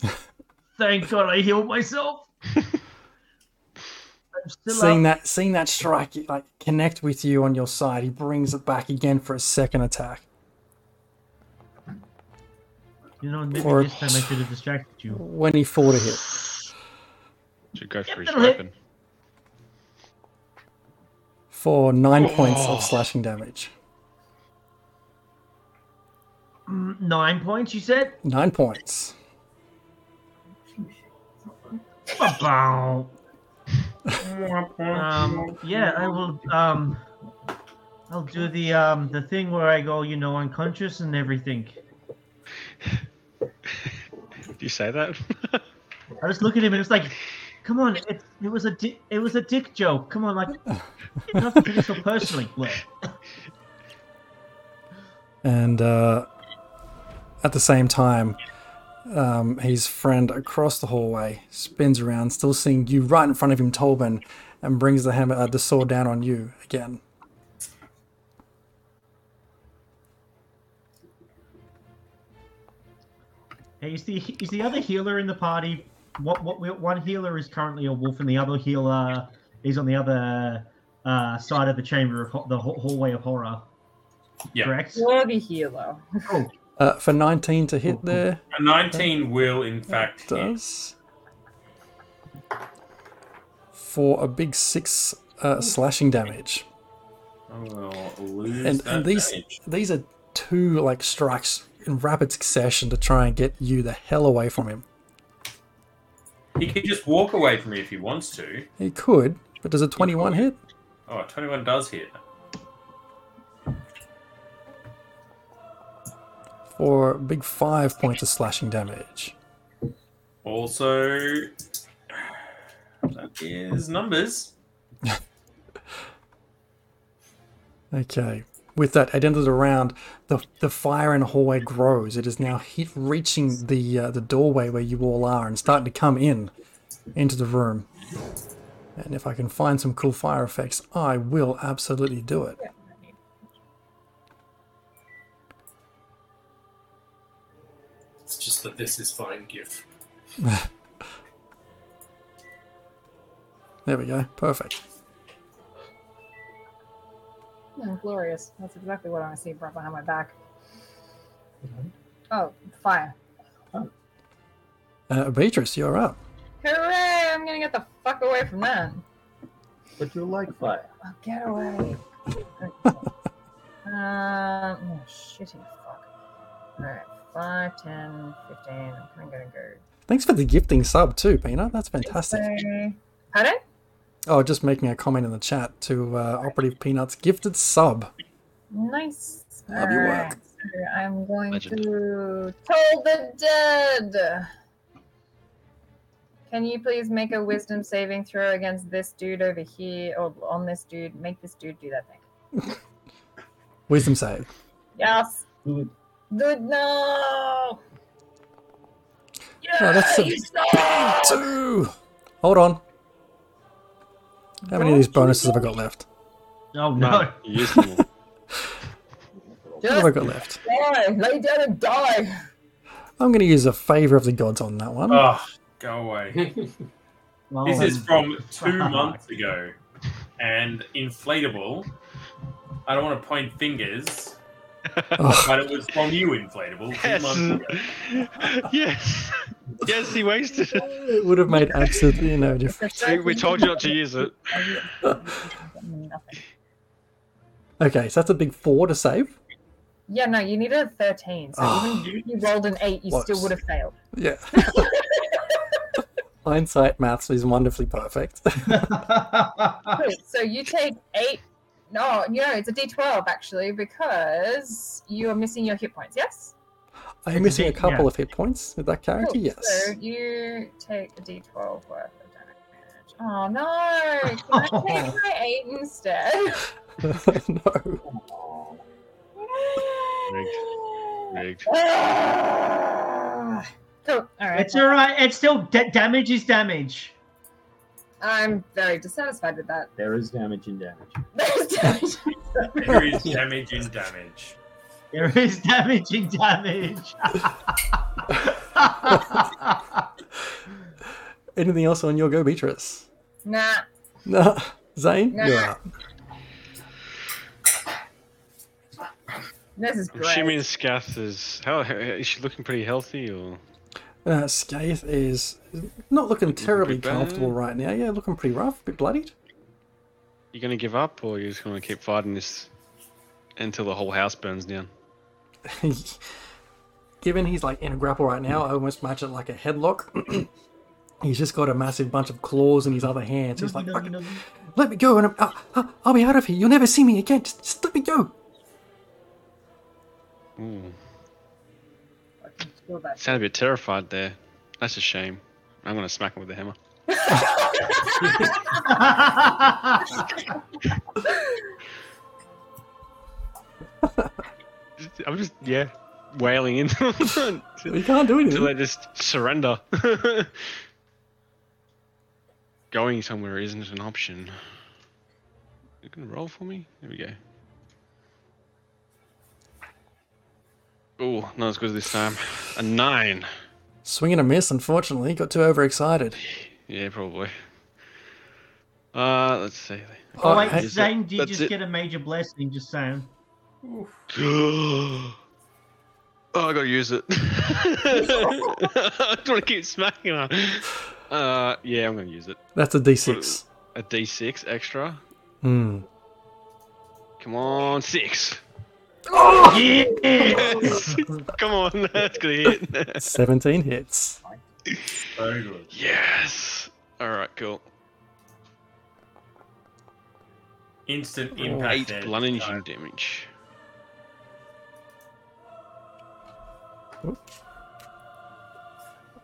thank God I healed myself. Seeing up. that seeing that strike like connect with you on your side, he brings it back again for a second attack. You know, maybe Or- this time I should have distracted you. 24 to hit. Should go for his weapon. For nine points of oh. slashing damage. Mm, Nine points, you said? Nine points. Ba-bow. um, yeah, I will. Um, I'll do the um the thing where I go, you know, unconscious and everything. Did you say that? I just look at him and it's like, come on, it, it was a di- it was a dick joke. Come on, like, you don't have to take so personally. Look. And uh, at the same time, um, his friend across the hallway spins around, still seeing you right in front of him, Tolbin, and brings the hammer, uh, the sword down on you again. Hey, is the is the other healer in the party? What what one healer is currently a wolf, and the other healer is on the other uh, side of the chamber of ho- the ha- hallway of horror. Yeah. Correct. You're the healer. Cool. Uh, for 19 to hit there, A 19 will, in fact, does. For a big six uh, slashing damage. Lose And, and these damage. these are two like strikes in rapid succession to try and get you the hell away from him. He can just walk away from me if he wants to. He could, but does a 21 hit? Oh, 21 does hit. For a big five points of slashing damage. Also, that is numbers. Okay. With that, at the end of the round, the the fire in the hallway grows. It is now hit, reaching the uh, the doorway where you all are and starting to come in into the room. And if I can find some cool fire effects, I will absolutely do it. Just that this is fine, give. There we go. Perfect. Hmm, glorious. That's exactly what I want to see brought behind my back. Oh, fire. Uh, Beatrice, you're up. Hooray! I'm gonna get the fuck away from that. But you like fire. Oh, get away. um, oh, shitty fuck. Alright, 5, 10, 15. I'm kind of gonna go. Thanks for the gifting sub too, Peanut. That's fantastic. Say- Pardon? Oh, just making a comment in the chat to uh, Operative Peanut's gifted sub. Nice. Love your work. Alright, so I'm going Legend. to Toll the Dead. Can you please make a wisdom saving throw against this dude over here, or on this dude? Make this dude do that thing. Wisdom save. Yes. Good. Good. No. Yeah, Oh, that's a you! Two. Hold on. How many of these bonuses have I got left? Oh no! You used them. What have I got left? die. Lay down and die. I'm going to use a favor of the gods on that one. Oh, go away. Well, This is from two months ago. And inflatable. I don't want to point fingers, but it was from you, inflatable. Yes. yes. Yes, he wasted it. it would have made absolutely no difference. We, we told you not to use it. Okay, so that's a big four to save. Yeah, no, you needed a 13. So Oh. even ah. if you rolled an 8, you still would have failed. Yeah. Hindsight maths is wonderfully perfect. So you take 8. No, no, it's a d12 actually, because you are missing your hit points, yes? I'm missing a missing a D- couple yeah. of hit points with that character? Cool. Yes. So you take a d12 worth of damage. Oh no! Can I take my 8 instead? no. Rigged. Ah. cool. Alright. it's all right. It's still da- damage is damage. I'm very dissatisfied with that. There is damage in damage. There's damage. There is damage in damage. There is damage in damage. Anything else on your go, Beatrice? nah. No. Zane? Nah. You're. This is I'm great. assuming Skaith is. How is she looking pretty healthy or? Uh, Skaith is not looking terribly comfortable right now. Yeah, looking pretty rough, a bit bloodied. You gonna give up or you just gonna keep fighting this until the whole house burns down? Given he's like in a grapple right now, I almost match it like a headlock. he's just got a massive bunch of claws in his other hands. He's like, "Fuck, let me go, and I'm, I'll, I'll- I'll be out of here. You'll never see me again. Just, just let me go. Ooh, Feel bad. sound a bit terrified there. That's a shame. I'm gonna smack him with a hammer. I'm just yeah, wailing into them You can't do until they anything. just surrender. Going somewhere isn't an option. You can roll for me. There we go. Oh, not as good this time. A nine. Swing and a miss, unfortunately. Got too overexcited. Yeah, probably. Uh, let's see. Oh, Oh, wait, hey- Zane did That's just it. get a major blessing, just saying. oh, I gotta use it. I don't want to keep smacking her. Uh, yeah, I'm gonna use it. That's a d6. A D6 extra. Hmm. Come on, six. Oh! Yes! Come on, that's gonna hit. 17 hits. Very good. yes. All right, cool. Instant impact. Eight damage. bludgeoning damage.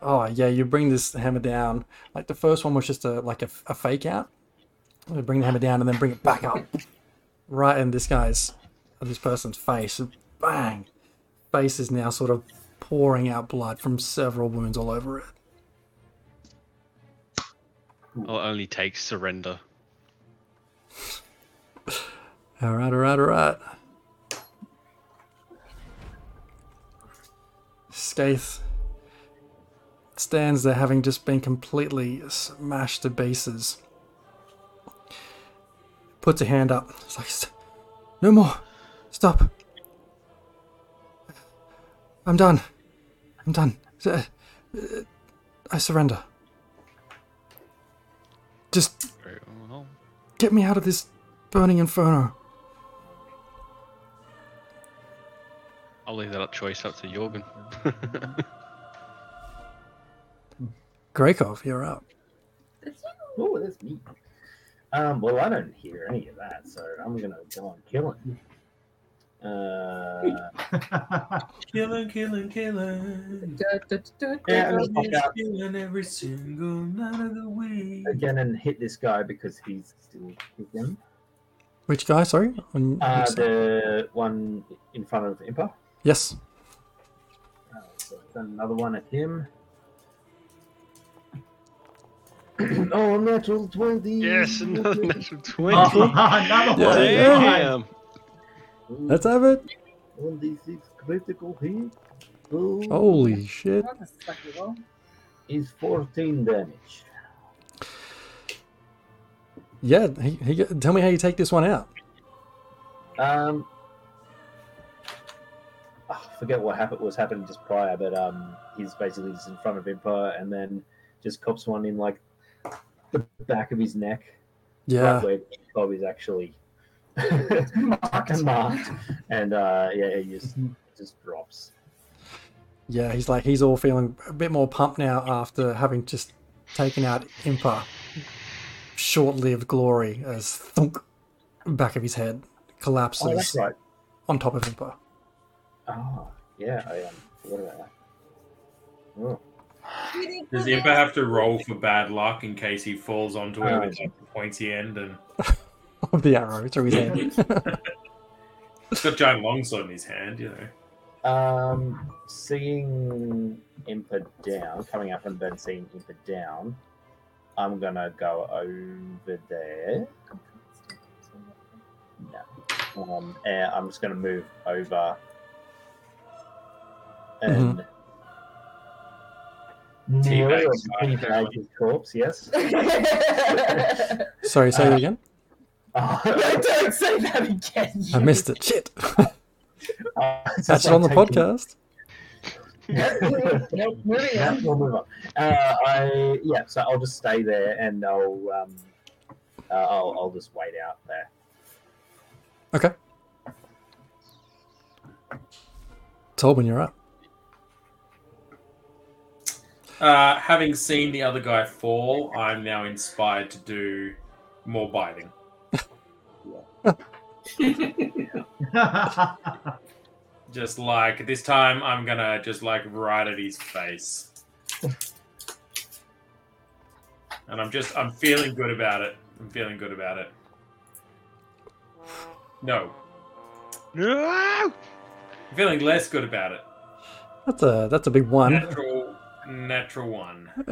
Oh, yeah, you bring this hammer down. Like the first one was just a like a, a fake out. You bring the hammer down and then bring it back up. Right in this guy's, this person's face. And Bang! Face is now sort of pouring out blood from several wounds all over it. I'll only take surrender. All right, all right, all right. Skaith stands there having just been completely smashed to pieces. Puts a hand up. It's like, no more. Stop. I'm done. I'm done. Uh, uh, I surrender. Just get me out of this burning inferno. I'll leave that up choice up to Jorgen. Greykov, you're up. Oh, that's me. Um, well, I don't hear any of that, so I'm gonna go on killing. Uh, Killing, killing, killing. yeah, I'm gonna pop out Killing every single night of the week. again and hit this guy because he's still him. Which guy? Sorry. On Uh, which side? the one in front of Impa. yes. Uh, so another one at him. oh, natural 20. yes, another natural Oh, 20. another Yeah, one. yeah. Damn. Let's have it. 1d6 critical hit. Oh, Holy shit. What a sucky roll. Is 14 damage. Yeah. He, he, tell me how you take this one out. Um, I forget what happened was happening just prior, but um, he's basically just in front of Impa and then just cops one in like the back of his neck, Yeah. right where Bob is actually marked. marked, and uh, yeah, he just just drops. Yeah. He's like he's all feeling a bit more pumped now after having just taken out Impa. Short-lived glory as thunk back of his head collapses Oh, that's right. on top of Impa. Oh, yeah, I um, forgot about that. Oh. Does Impa have to roll for bad luck in case he falls onto it with like the pointy end and Of the arrow through his head. he's got giant longsword in his hand, you know. Um, seeing Impa down, coming up and then seeing Impa down, I'm gonna go over there. No. Um, and I'm just gonna move over and Teabag near teabag his corpse. Yes. Sorry, say it again. Uh, Don't say that again. I missed it. Shit. uh, That's just it on the like taking- podcast. nope, moving Yeah, on. we'll move on. Uh, I yeah, so I'll just stay there and I'll um, uh, I'll I'll just wait out there. Okay. Tolbin, you're up. Uh, having seen the other guy fall, I'm now inspired to do more biting. Just like this time, I'm gonna just like right at his face, and I'm just I'm feeling good about it. I'm feeling good about it. No, No! I'm feeling less good about it. That's a that's a big one. Natural, natural one.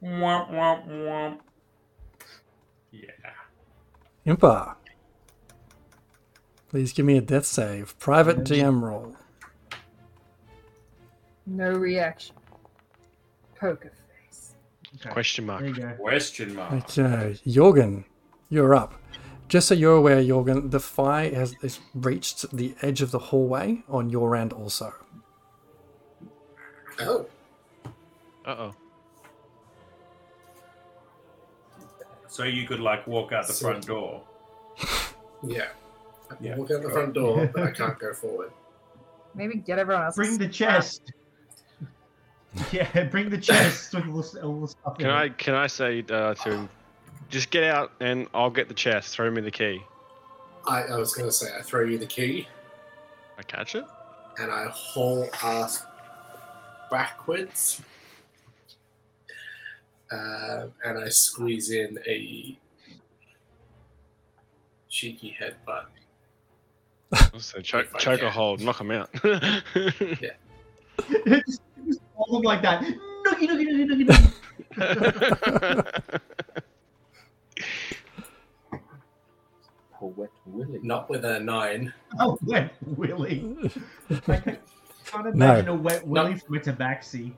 womp womp womp. Yeah. Impa. Please give me a death save. Private GM roll. No reaction. Poker face. Okay, Question mark. There you go. Question mark. Okay, Jorgen, you're up. Just so you're aware, Jorgen, the fire has, has reached the edge of the hallway on your end also. Oh, Uh oh. So you could like walk out the So- front door. yeah. I can Yeah, walk out the front door, but I can't go forward. Maybe get everyone else. Bring the chest. Yeah, bring the chest with all the, all the stuff. in Can it. I can I say uh, to him, just get out and I'll get the chest. Throw me the key. I, I was going to say, I throw you the key I catch it. and I haul ass backwards. Uh, and I squeeze in a cheeky headbutt. So choke, choke a hold, knock him out. Yeah. just, just hold them like that. Noogie, noogie, noogie, noogie, noogie. Poet Not with a nine. Oh, wet willy. I can't No. imagine a wet willy from a tabaxi.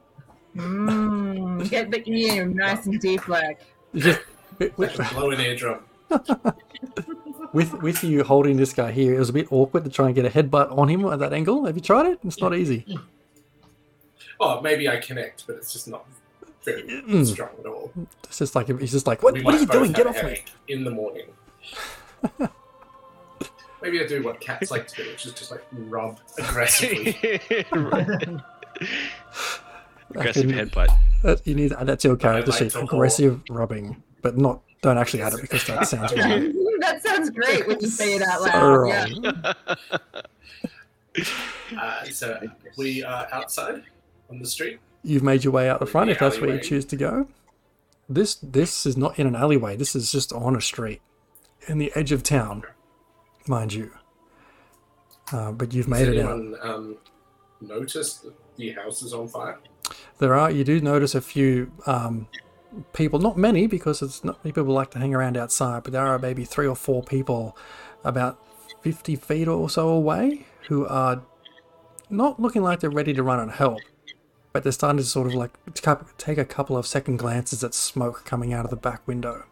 Mmm. Get the ear nice and deep like. You just with, with, Blow an eardrum. with with you holding this guy here, it was a bit awkward to try and get a headbutt on him at that angle. Have you tried it? It's not easy. Oh, maybe I connect, but it's just not very Mm. strong at all. It's just like he's just like, what, what are you doing? Get off me! In the morning. maybe I do what cats like to do, which is just like rub aggressively. Aggressive Fucking- headbutt. That, you need to add that to your character sheet. to hold- Aggressive rubbing, but not. Don't actually add it because that sounds wrong. that sounds great when you say it out So loud. wrong. Yeah. uh, so we are outside on the street. You've made your way out the front if that's where you choose to go. This this is not in an alleyway. This is just on a street, in the edge of town, mind you. Uh, but you've made Has it out. um, noticed that the house is on fire? There are you do notice a few um, people, not many because it's not people like to hang around outside, but there are maybe three or four people about fifty feet or so away who are not looking like they're ready to run and help, but they're starting to sort of like take a couple of second glances at smoke coming out of the back window.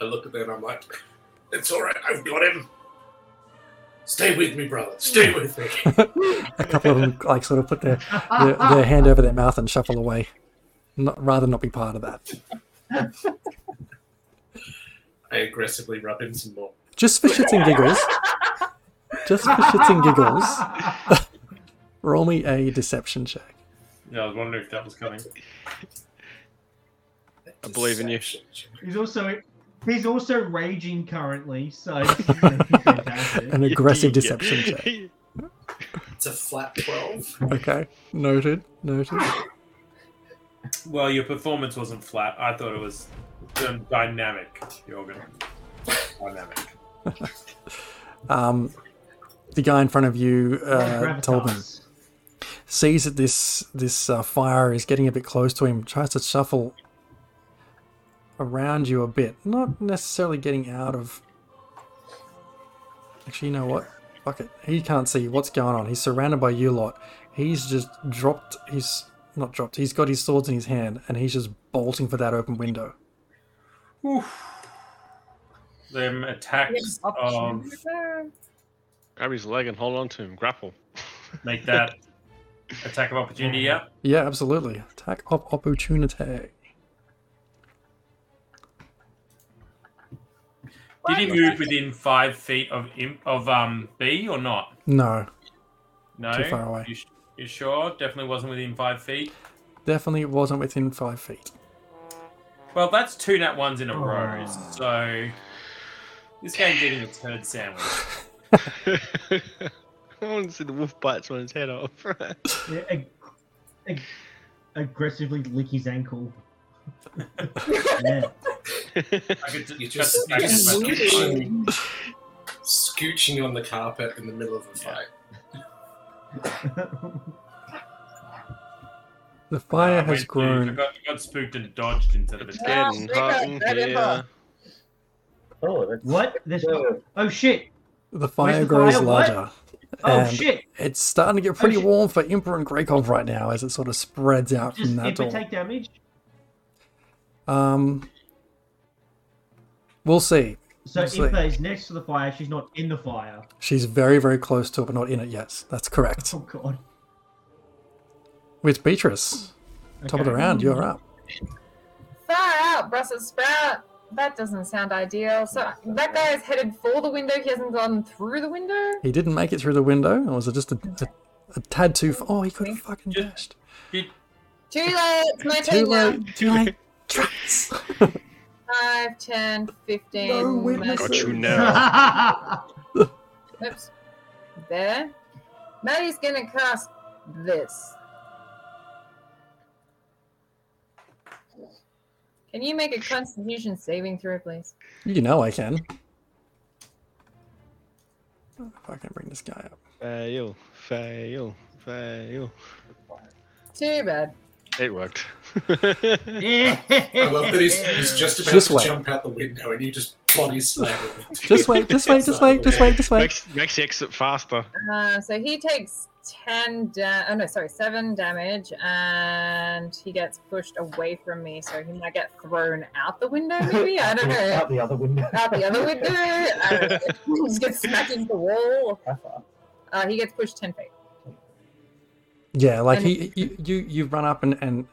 I look at them. I'm like, "It's all right. I've got him. Stay with me, brother. Stay with me." a couple of them like sort of put their, their, their hand over their mouth and shuffle away, not, rather not be part of that. I aggressively rub him some more. Just for shits and giggles, just for shits and giggles, roll me a deception check. Yeah, I was wondering if that was coming. I believe in you. He's also he's also raging currently, so this is gonna be fantastic. An aggressive Yeah. deception check. It's a flat twelve. Okay, noted, noted. Well, your performance wasn't flat. I thought it was um, dynamic, Jorgen. Dynamic. Um, the guy in front of you, uh, Gravitas. Tolman, sees that this this uh, fire is getting a bit close to him, tries to shuffle around you a bit, not necessarily getting out of. Actually, you know what? Fuck it. He can't see what's going on. He's surrounded by you lot. He's just dropped. He's not dropped. He's got his swords in his hand, and he's just bolting for that open window. Them attacks of Grab his leg and hold on to him. Grapple. make that attack of opportunity. Yeah. Yeah, absolutely. Attack of opportunity. Did he move within five feet of imp, of um B or not? No, No. Too far away. You, sh- you sure? Definitely wasn't within five feet. definitely wasn't within five feet. Well, that's two nat ones in a row. Oh. So this game's eating a turd sandwich. I want to see the wolf bites on his head off. Yeah, ag- ag- aggressively lick his ankle. yeah. I could You cut just- the you just my- scooch. Scooching on the carpet in the middle of a fight. The fire Uh, has wait, dude, I grown. got, I got spooked and dodged instead of it's getting Yeah, hot in here. Oh, that's what? This oh shit! The fire the grows fire? What? larger. Oh shit! It's starting to get pretty shit. warm for Impa and Greykov right now as it sort of spreads out Just from that Impa door. take damage. Um, we'll see. So We'll see. Impa is next to the fire. She's not in the fire. She's very, very close to it, but not in it. yet. that's correct. Oh god. With Beatrice, top of the round, you're up. Far out, Brussels sprout. That doesn't sound ideal. So that guy is headed for the window. He hasn't gone through the window. He didn't make it through the window, or was it just a, a, a tad too? F- oh, he could have fucking Just- dashed. It- Too late. It's my Too turn now. late. Too late. Traps. 5, 10, 15. No witnesses. Got you now. Oops. There. Maddie's gonna cast this. Can you make a constitution saving throw, please? You know I can. If I can bring this guy up. Fail, fail, fail. Too bad. It worked. I love that he's, he's just about Just to wait. jump out the window and you just body slam him. Just wait, just wait, just wait, just wait, just wait. makes, makes the exit faster. Uh, so he takes 10 da- oh no, sorry, 7 damage and he gets pushed away from me, so he might get thrown out the window, maybe? I don't know. Out the other window. out the other window. I don't know. Just gets smacked into the wall. Uh, he gets pushed 10 feet. Yeah, like And- he, you, you, you run up and, and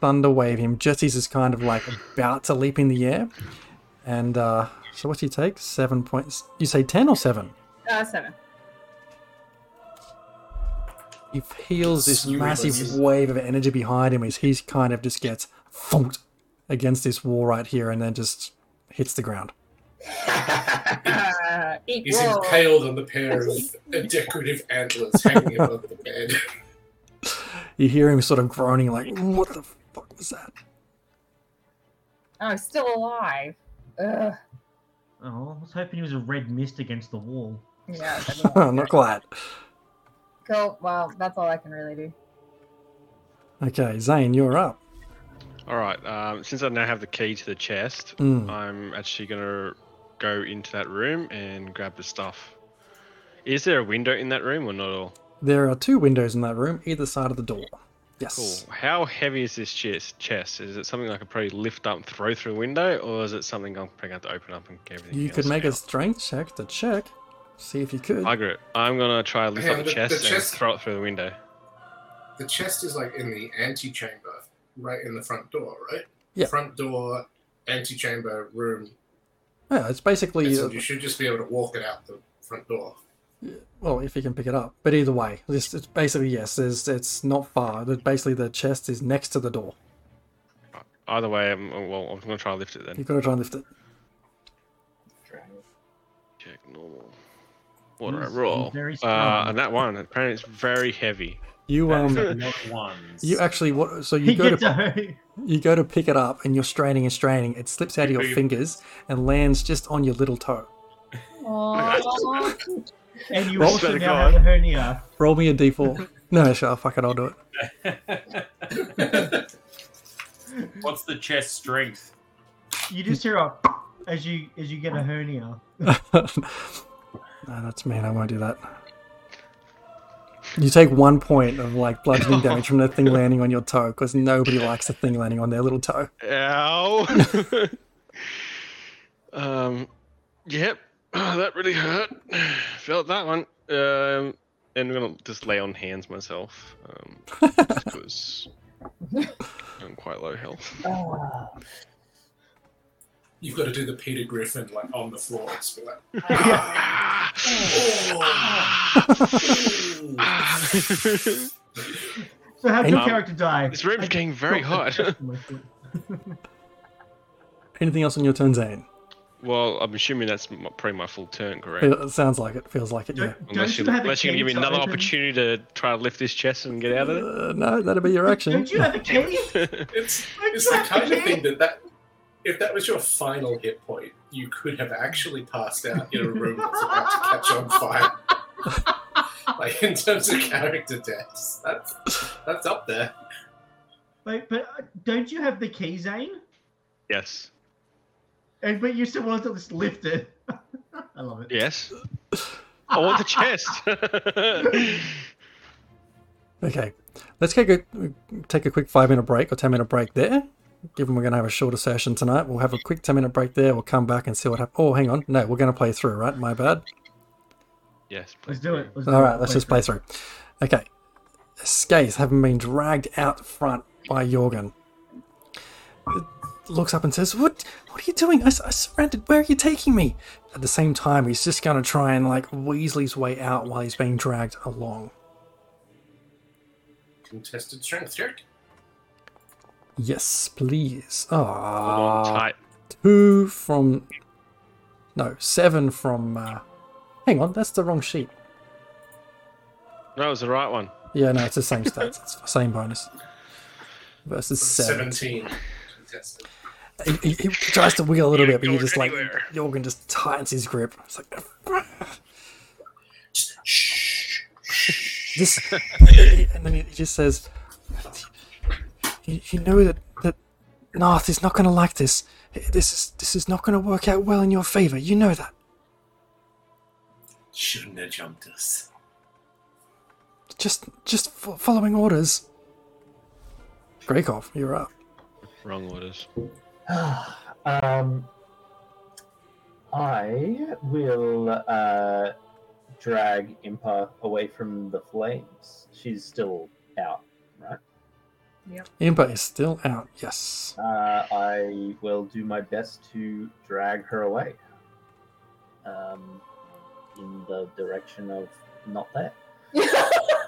thunder wave him. Jesse's is kind of like about to leap in the air, and uh, so what's he take? Seven points. You say ten or seven? Uh, 7. He feels this Skew massive versus- wave of energy behind him as he's kind of just gets thumped against this wall right here, and then just hits the ground. Uh, He's roll. impaled on the pair of decorative antlers hanging above the bed. You hear him sort of groaning, like, "What the fuck was that?" Oh, he's still alive. Ugh. Oh, I was hoping he was a red mist against the wall. Yeah. that'd be Not quite. Cool. Well, that's all I can really do. Okay, Zane, you're up. All right. Um, since I now have the key to the chest, Mm. I'm actually gonna go into that room and grab the stuff. Is there a window in that room or not at all? There are two windows in that room, either side of the door. Yes. Cool. How heavy is this chest? Chest? Is it something I could probably lift up and throw through a window, or is it something I'm probably going to have to open up and get everything? You could else make a out? strength check to check. See if you could. I agree. I'm gonna try to lift Hang up on, the the- chest the and chest- throw it through the window. The chest is like in the antechamber, right in the front door, right? Yeah. Front door, antechamber room. Yeah, it's basically It's- uh, you should just be able to walk it out the front door. Well, if you can pick it up. But either way, it's, it's basically yes. There's, it's not far. Basically, the chest is next to the door. Either way, I'm, well, I'm gonna try to lift it then. You've got to try and lift it. Check normal. What do I He's- roll? uh, and that one apparently it's very heavy. You um, ones. you actually what? So you go gets to you go to pick it up, and you're straining and straining. It slips out of your fingers and lands just on your little toe. Aw. And you also now have a hernia. Roll me a d4. no, sure, fuck it, I'll do it. What's the chest strength? You just hear a as you as you get a hernia. no, that's mean. I won't do that. You take one point of like bludgeoning damage from the thing landing on your toe because nobody likes a thing landing on their little toe. Ow! um, yep, that really hurt. Felt that one. Um, and I'm gonna just lay on hands myself, um, because I'm quite low health. You've got to do the Peter Griffin like on the floor. Just like, Ah! "Oh." So how did your Um, character die? this room's I getting very hot. the- my foot. Anything else on your turn, Zane? Well, I'm assuming that's m- probably my full turn, correct? It sounds like it. Feels like it. Yeah. Don't, Unless, don't you, you have a unless you're gonna give me another open- opportunity to try to lift this chest and get out of it. Uh, no, that'd be your action. Don't you have a key? It's it's the kind of thing that that if that was your final hit point, you could have actually passed out in a room that's about to catch on fire. like in terms of character deaths, that's that's up there. Wait, but uh, don't you have the key, Zane? yes. And but you still want to just lift it. I love it. Yes. I want the chest. Okay, let's take a take a quick five minute break or ten minute break there. Given we're going to have a shorter session tonight, we'll have a quick ten minute break there. We'll come back and see what happens. Oh, hang on, no, we're going to play through, right? My bad. yes. Let's do it. Let's do All it. let's just play through. Okay, Skaith having been dragged out front by Jorgen, looks up and says, "What? What are you doing? I surrendered. Where are you taking me?" At the same time, he's just going to try and like weasel his way out while he's being dragged along. Contested strength check. Yes, please. Ah, two from. No, seven from. Uh, hang on, that's the wrong sheet. No, it was the right one. Yeah, no, it's the same stats. It's the same bonus. Versus seven. 17. Contested. He, he, he tries to wiggle a little bit, but you going just like anywhere. Jorgen just tightens his grip. It's like Just shh. this, and then he just says, "You, you know that that Naerth is not going to like this. This is this is not going to work out well in your favor. You know that." Shouldn't have jumped us. Just just fo- following orders. Greykov, you're up. Wrong orders. um, I will uh, drag Impa away from the flames. She's still out, right? Impa is still out. Yes. Uh, I will do my best to drag her away. Um, in the direction of not there.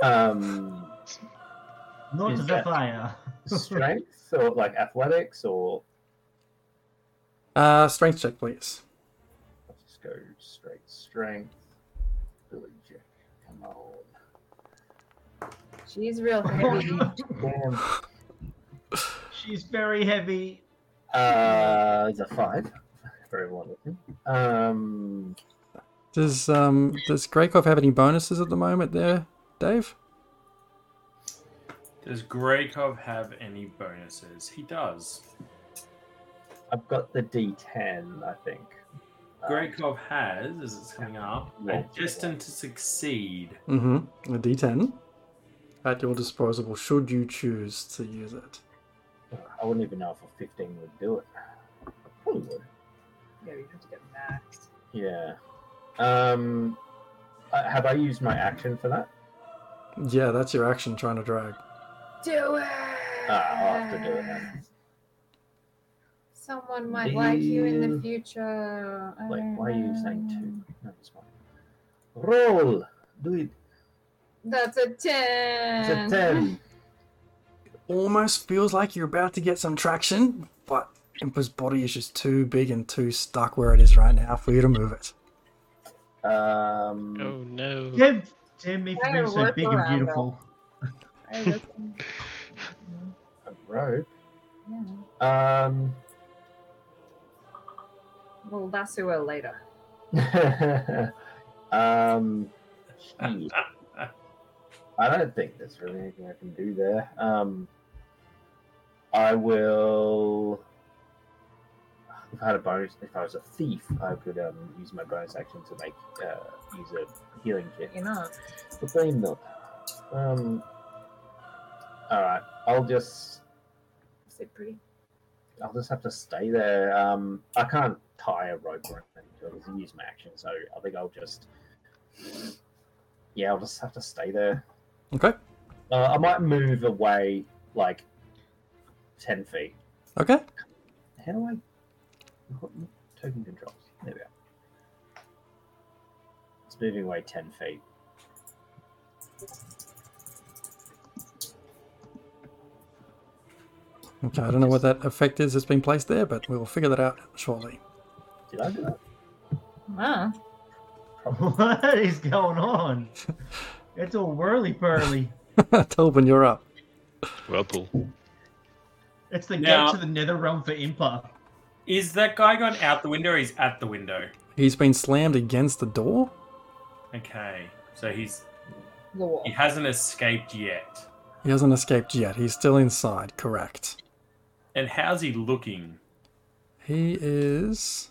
Um, Not the that- fire. strength or like athletics or Uh, strength check, please. I'll just go straight strength. Billy Jack, come on. She's real heavy. She's very heavy. Uh, it's a five for everyone listening. Um, Does um does Greykov have any bonuses at the moment there, Dave? Does Greykov have any bonuses? He does. I've got the D10, I think. Um, Greykov has, as it's coming up, Yeah. a destined to succeed. Mm-hmm. A D10 at your disposal should you choose to use it. I wouldn't even know if a 15 would do it. Probably would. yeah, you have to get max. Yeah. Um, uh, have I used my action for that? Yeah, that's your action trying to drag. Do it. Ah, I'll have to do it then. Someone might like you in the future. I Wait, don't why are you know. saying two? No, it's fine. Roll! Do it. That's a ten. It's a 10. Almost feels like you're about to get some traction, but Impa's body is just too big and too stuck where it is right now for you to move it. Um, Oh no. Damn, damn me for being so big and beautiful. I listen. a rope. yeah. Um, We'll lasso her later. um. I don't think there's really anything I can do there. Um, I will. If I had a bonus, if I was a thief, I could um, use my bonus action to make uh, use a healing kit. You're not. But I'm not. Um. All right, I'll just Is it pretty? I'll just have to stay there. Um, I can't a rope or anything to it. Use my action, so I think I'll just. Yeah, I'll just have to stay there. Okay. Uh, I might move away like ten feet. Okay. How do I? Token controls. There we go. It's moving away ten feet. Okay, I don't know what that effect is that's been placed there, but we will figure that out shortly. Did I do that? Ah. What is going on? It's all whirly purly. Tolbin, you're up. Whirlpool. It's the Now- gate to the nether realm for Impa. Is that guy gone out the window or he's at the window? He's been slammed against the door. Okay. So he's Law. he hasn't escaped yet. He hasn't escaped yet. He's still inside, correct. And how's he looking? He is.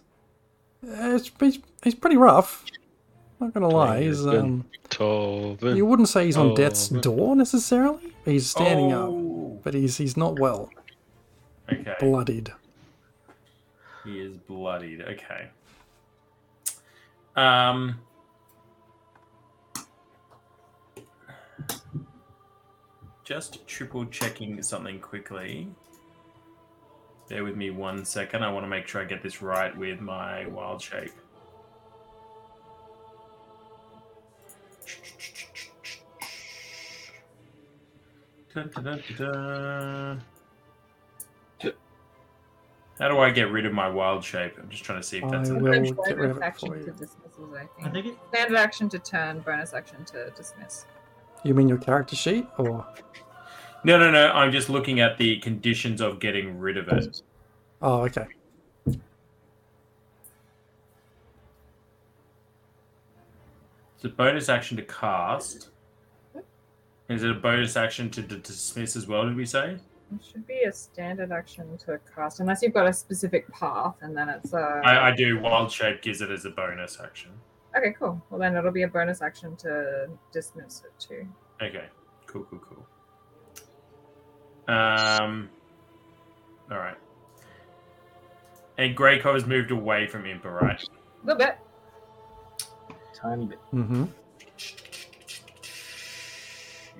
Uh, It's, he's, he's pretty rough. Not gonna lie, he's um. Torben. You wouldn't say he's on death's door necessarily. He's standing up, Oh, but he's he's not well, Okay. bloodied. He is bloodied. Okay. Um. Just triple checking something quickly. Bear with me one second. I want to make sure I get this right with my wild shape. Dun, dun, dun, dun, dun. How do I get rid of my wild shape? I'm just trying to see if that's I an will action. get rid of it action for to you. dismissals, I I think. think it. Standard action to turn, bonus action to dismiss. You mean your character sheet, or No, no, no. I'm just looking at the conditions of getting rid of it. oh, okay. It's a bonus action to cast. Is it a bonus action to d- dismiss as well? Did we say? It should be a standard action to cast, unless you've got a specific path, and then it's a. I, I do. Wild shape gives it as a bonus action. Okay, cool. Well, then it'll be a bonus action to dismiss it too. Okay. Cool. Cool. Cool. Um. All right. And Greykov has moved away from Impa, right? A little bit. Tiny bit. Mm-hmm.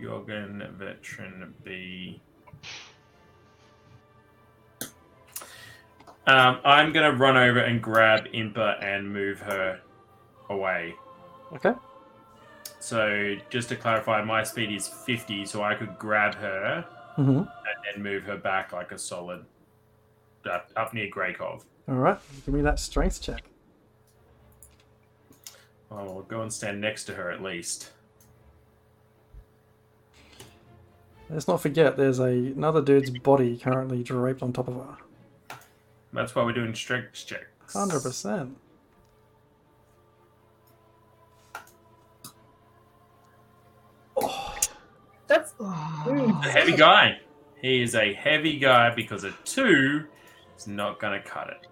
Jorgen, veteran B. Um, I'm gonna run over and grab Impa and move her away. Okay. So just to clarify, my speed is 50, so I could grab her Mm-hmm. And then move her back like a solid up, up near Greykov. All right. Give me that strength check. I'll go and stand next to her at least. Let's not forget, there's a, another dude's body currently draped on top of her. That's why we're doing strength checks. Hundred percent. That's. Oh. A heavy guy. He is a heavy guy because a two is not going to cut it.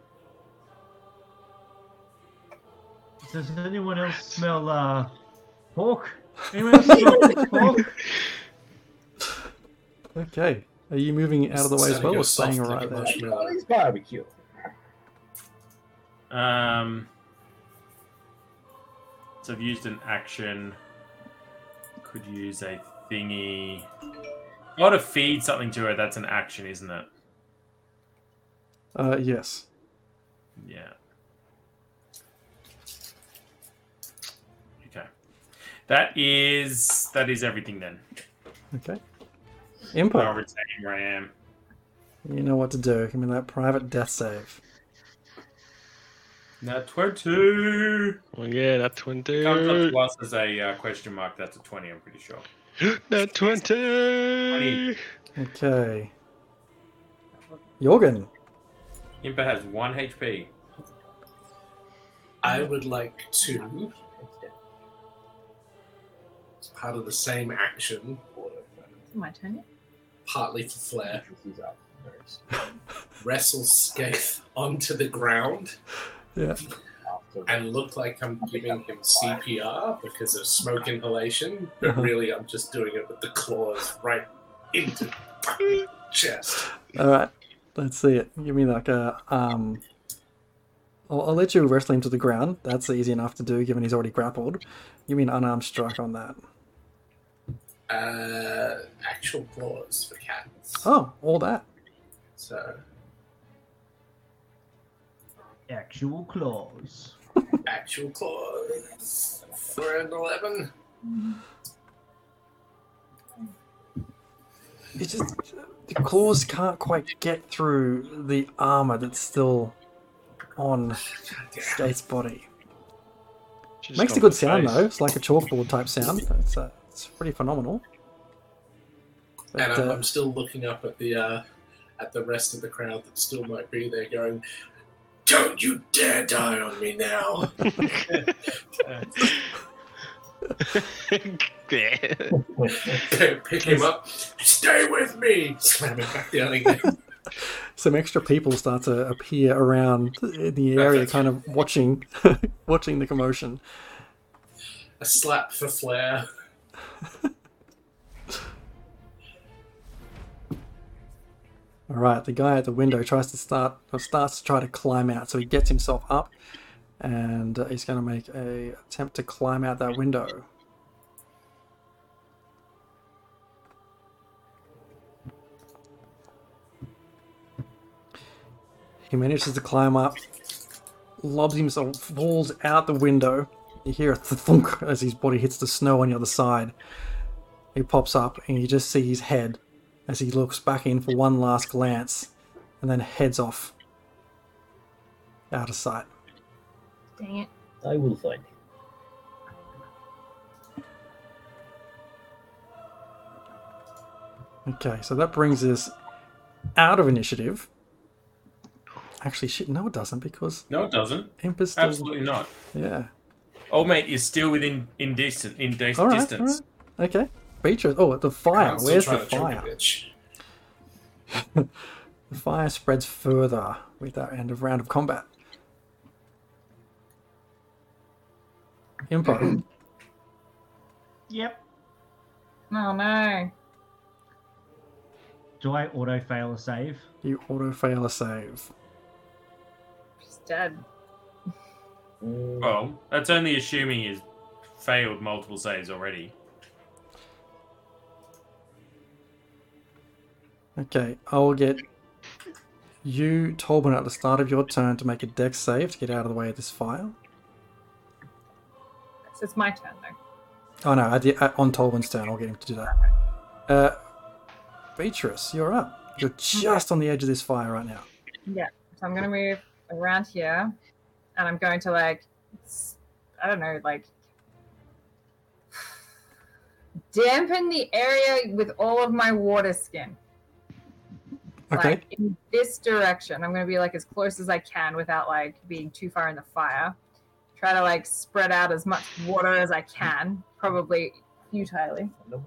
Does anyone else smell uh, pork? Anyone else smell pork? Okay. Are you moving out of the way as well, or staying right there? marshmallow. It's barbecue. Um, so I've used an action. Could use a thingy. I got to feed something to her. That's an action, isn't it? Uh, yes. Yeah. Okay. That is that is everything then. Okay. Input. I'll Impa, retain where I am. you know what to do. Give me that private death save. Now twenty. Oh yeah, that's twenty. Comes up to us as a uh, question mark. That's a twenty. I'm pretty sure. That 20. Okay. Jorgen. Impa has one HP. I would like to, as part of the same action, My turn. yet? partly for flair, This is wrestle Skaith onto the ground Yeah. After and look like I'm giving him CPR because of smoke inhalation, but Uh-huh. really I'm just doing it with the claws right into the chest. All right. Let's see it. Give me like a um. I'll, I'll let you wrestle him to the ground. That's easy enough to do, given he's already grappled. Give me an unarmed strike on that. Uh, actual claws for cats. Oh, all that. So Actual claws. Actual claws for an eleven. It's just the claws can't quite get through the armor that's still on Skaith's body. Makes a good sound face. though. It's like a chalkboard type sound. It's uh, it's pretty phenomenal. But, and I'm, uh, I'm still looking up at the uh, at the rest of the crowd that still might be there, going, "Don't you dare die on me now!" Pick him up. Stay with me. Slam it back down again. some extra people start to appear around in the area, kind of watching watching the commotion. a slap for flair. All right, the guy at the window tries to start or starts to try to climb out, so he gets himself up, and uh, he's going to make a attempt to climb out that window. He manages to climb up, lobs himself, falls out the window. You hear a thunk as his body hits the snow on the other side. He pops up, and you just see his head as he looks back in for one last glance and then heads off out of sight. Dang it. I will find him. Okay, so that brings us out of initiative. Actually, shit, no, it doesn't because No, it doesn't. Imp is still. Absolutely not. Yeah. Old mate is still within in distance. In dis- All right, distance. right. Okay. Beatrice. Oh, the fire. I'm Where's the trying to choke fire? The fire spreads further with that end of round of combat. Impa. Yep. Oh no. Do I auto fail a save? you auto fail a save. She's dead. Well, that's only assuming he's failed multiple saves already. Okay, I'll get you, Tolbin, at the start of your turn to make a Dex save to get out of the way of this fire. So it's my turn though. Oh no, at the, at, on Tolbin's turn, I'll get him to do that. Uh, Beatrice, you're up. You're just on the edge of this fire right now. Yeah. So I'm gonna move around here, and I'm going to like, I don't know, like dampen the area with all of my water skin. Okay. Like in this direction, I'm gonna be like as close as I can without like being too far in the fire. Try to like spread out as much water as I can, probably futilely. Well,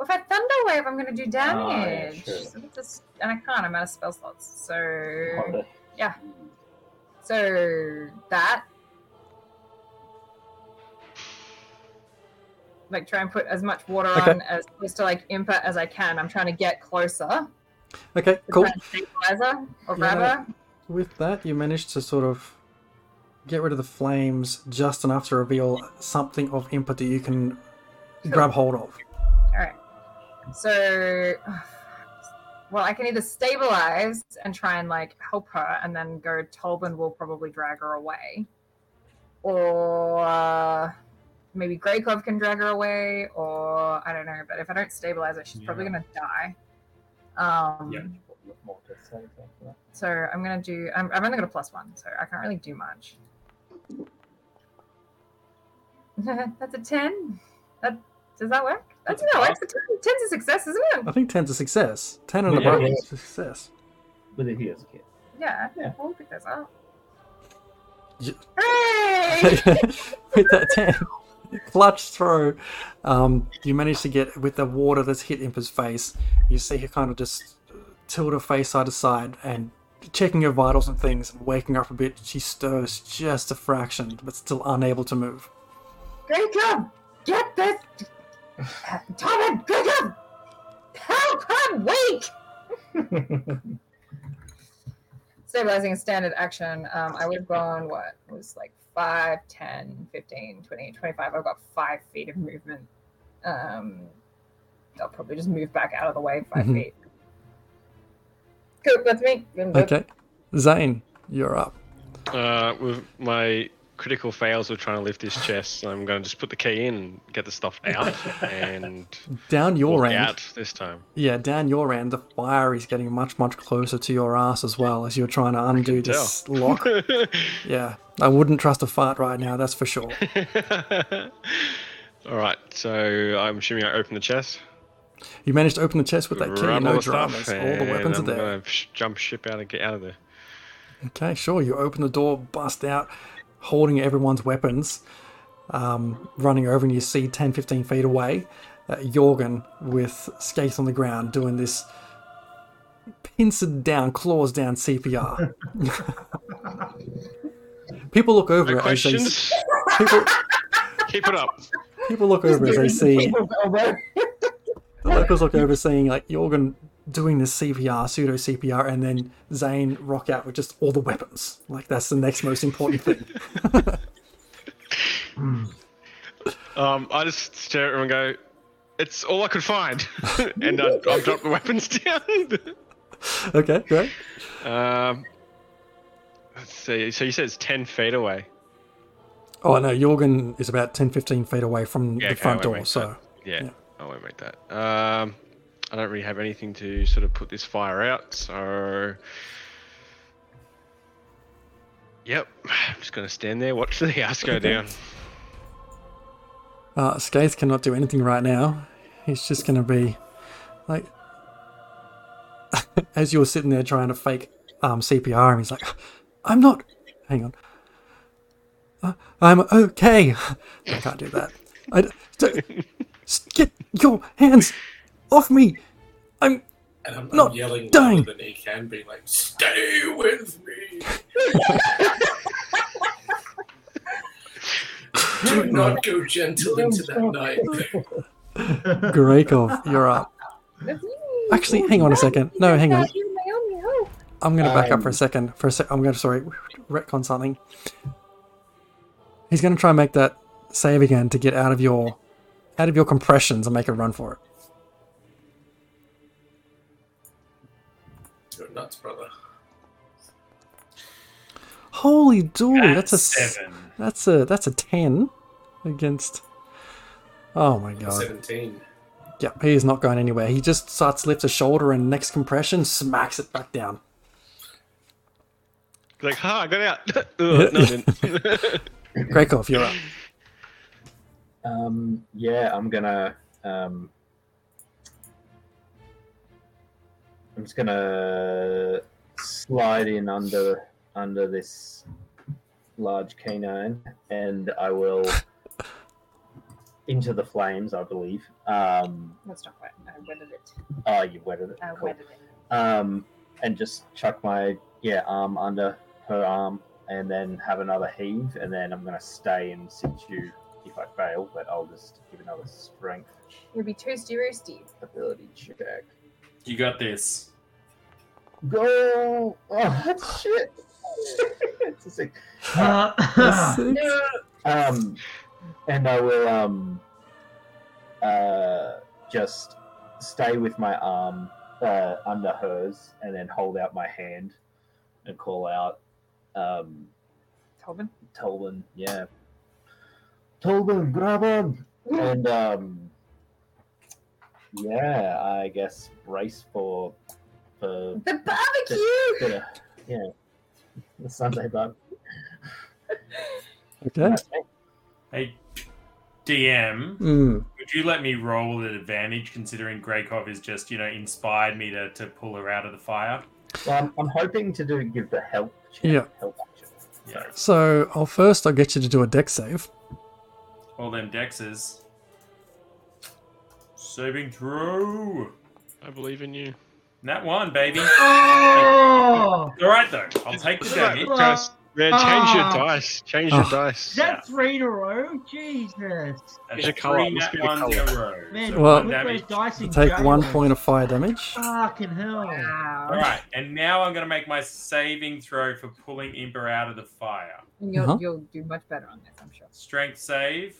if I thunder wave, I'm gonna do ah, damage. sure. So it's just- and I can't. I'm out of spell slots. So yeah. so that like try and put as much water Okay. on as close to like Impa as I can. I'm trying to get closer. Okay, cool. try and stabilize her or Yeah, grab no. her. With that, you managed to sort of get rid of the flames just enough to reveal something of Impa that you can grab hold of. Alright. So well, I can either stabilize and try and like help her and then go Tolbin will probably drag her away. Or uh, maybe Greykov can drag her away, or I don't know, but if I don't stabilize her, she's probably gonna die. Um Yeah. More to say after that. so I'm gonna do I'm, I've only got a plus one, so I can't really do much. That's a ten. That does that work? That's That's no, a it's a ten. Ten's a success, isn't it? I think 10's a success. 10 and Yeah. above is a success. With a kid. Yeah, Yeah. I'll pick those up. J- Hey! with that 10 clutch throw, um, you manage to get with the water that's hit Impa's face. You see her kind of just tilt her face side to side and checking her vitals and things and waking up a bit. She stirs just a fraction, but still unable to move. Jacob, get this. Tommy, Jacob, help her wake. Stabilizing a standard action. Um, I would have gone, what, it was like 5, 10, 15, 20, 25. I've got 5 feet of movement. Um, I'll probably just move back out of the way 5 Mhm. feet. Cool, that's me. Good. Okay. Zane, you're up. Uh, with my critical fails of trying to lift this chest, I'm going to just put the key in and get the stuff out and Down your end. out this time. Yeah, down your end, the fire is getting much, much closer to your ass as well as you're trying to undo can this lock. Yeah, I wouldn't trust a fart right now, that's for sure. All right, so I'm assuming I open the chest. You managed to open the chest with that key, grab no all the stuff, dramas. All the weapons are there. I'm gonna sh- jump ship out and get out of there. Okay, sure. You open the door, bust out, holding everyone's weapons, um, running over, and you see 10, 15 feet away uh, Jorgen with Skaith on the ground doing this pincered down, claws down CPR. People look over No it as they, people, Keep it up. People look over as they see the locals look over, seeing like Jorgen doing this CPR, pseudo CPR, and then Zane rock out with just all the weapons. Like that's the next most important thing. Um, I just stare at him and go, "It's all I could find," and I, I'll drop the weapons down. okay, great. um, see. So you said it's ten feet away. Oh no, Jorgen is about 10, 15 feet away from Yeah, the okay, front door. So Yeah, Yeah. I won't make that. Um, I don't really have anything to sort of put this fire out, so. Yep, I'm just gonna stand there, watch the house go Okay. down. uh, Skaith cannot do anything right now. He's just going to be like, as you're sitting there trying to fake um, CPR, and he's like, "I'm not. Hang on. Uh, I'm okay. I can't do that. I d- d- s- get your hands off me. I'm And I'm, Not I'm yelling dying. louder than he can, being like, "Stay with me! Do not go gentle into that night." Greykov. You're up. Actually, hang on a second. No, hang on. I'm going to back up for a Um, second. For a sec, I'm going to sorry retcon something. He's going to try and make that save again to get out of your out of your compressions and make a run for it. You're nuts, brother. Holy dooly, that's, a s- seven. that's a that's a ten against. Oh my god! Seventeen. Yeah, he is not going anywhere. He just starts lifts a shoulder and next compression smacks it back down. Like, ha, I got out. Ugh, no, I didn't. Greykov, you're up. Um, yeah, I'm gonna. Um, I'm just gonna slide in under under this large canine, and I will into the flames. I believe. Um, That's not wet. I wetted it. oh, you wetted it. I Cool. wetted it. Um, and just chuck my yeah arm under her arm, and then have another heave, and then I'm gonna stay in situ if I fail, but I'll just give another strength You'll be toasty roasty. ability check. You got this. Go! Oh, that's shit. it's a six. Uh, Six. Um, and I will um, uh, just stay with my arm uh, under hers, and then hold out my hand and call out, um, Tolbin. Tolbin, yeah. Tolbin, grab him! And um, yeah, I guess brace for for The barbecue! bit of, yeah, the Sunday bun. Okay. Hey, DM, Mm. would you let me roll at advantage considering Greykov is just, you know, inspired me to, to pull her out of the fire? Well, I'm, I'm hoping to do give the help. Check, Yeah. Action. Yeah. So I'll first I'll get you to do a Dex save. All them dexes. Saving throw. I believe in you. That one, baby. oh! All right, though. I'll take the damage. Just- man, change your Ah. dice. Change your Oh. dice. Is that three in a row? Jesus. That's Here's your colour. three Let's nat ones in colour. row. Man, So Well- one put damage. those dice in Take jail. one point of fire damage. Fucking hell. Wow. All right, and now I'm going to make my saving throw for pulling Impa out of the fire. You'll, Uh-huh. you'll do much better on this, I'm sure. Strength save.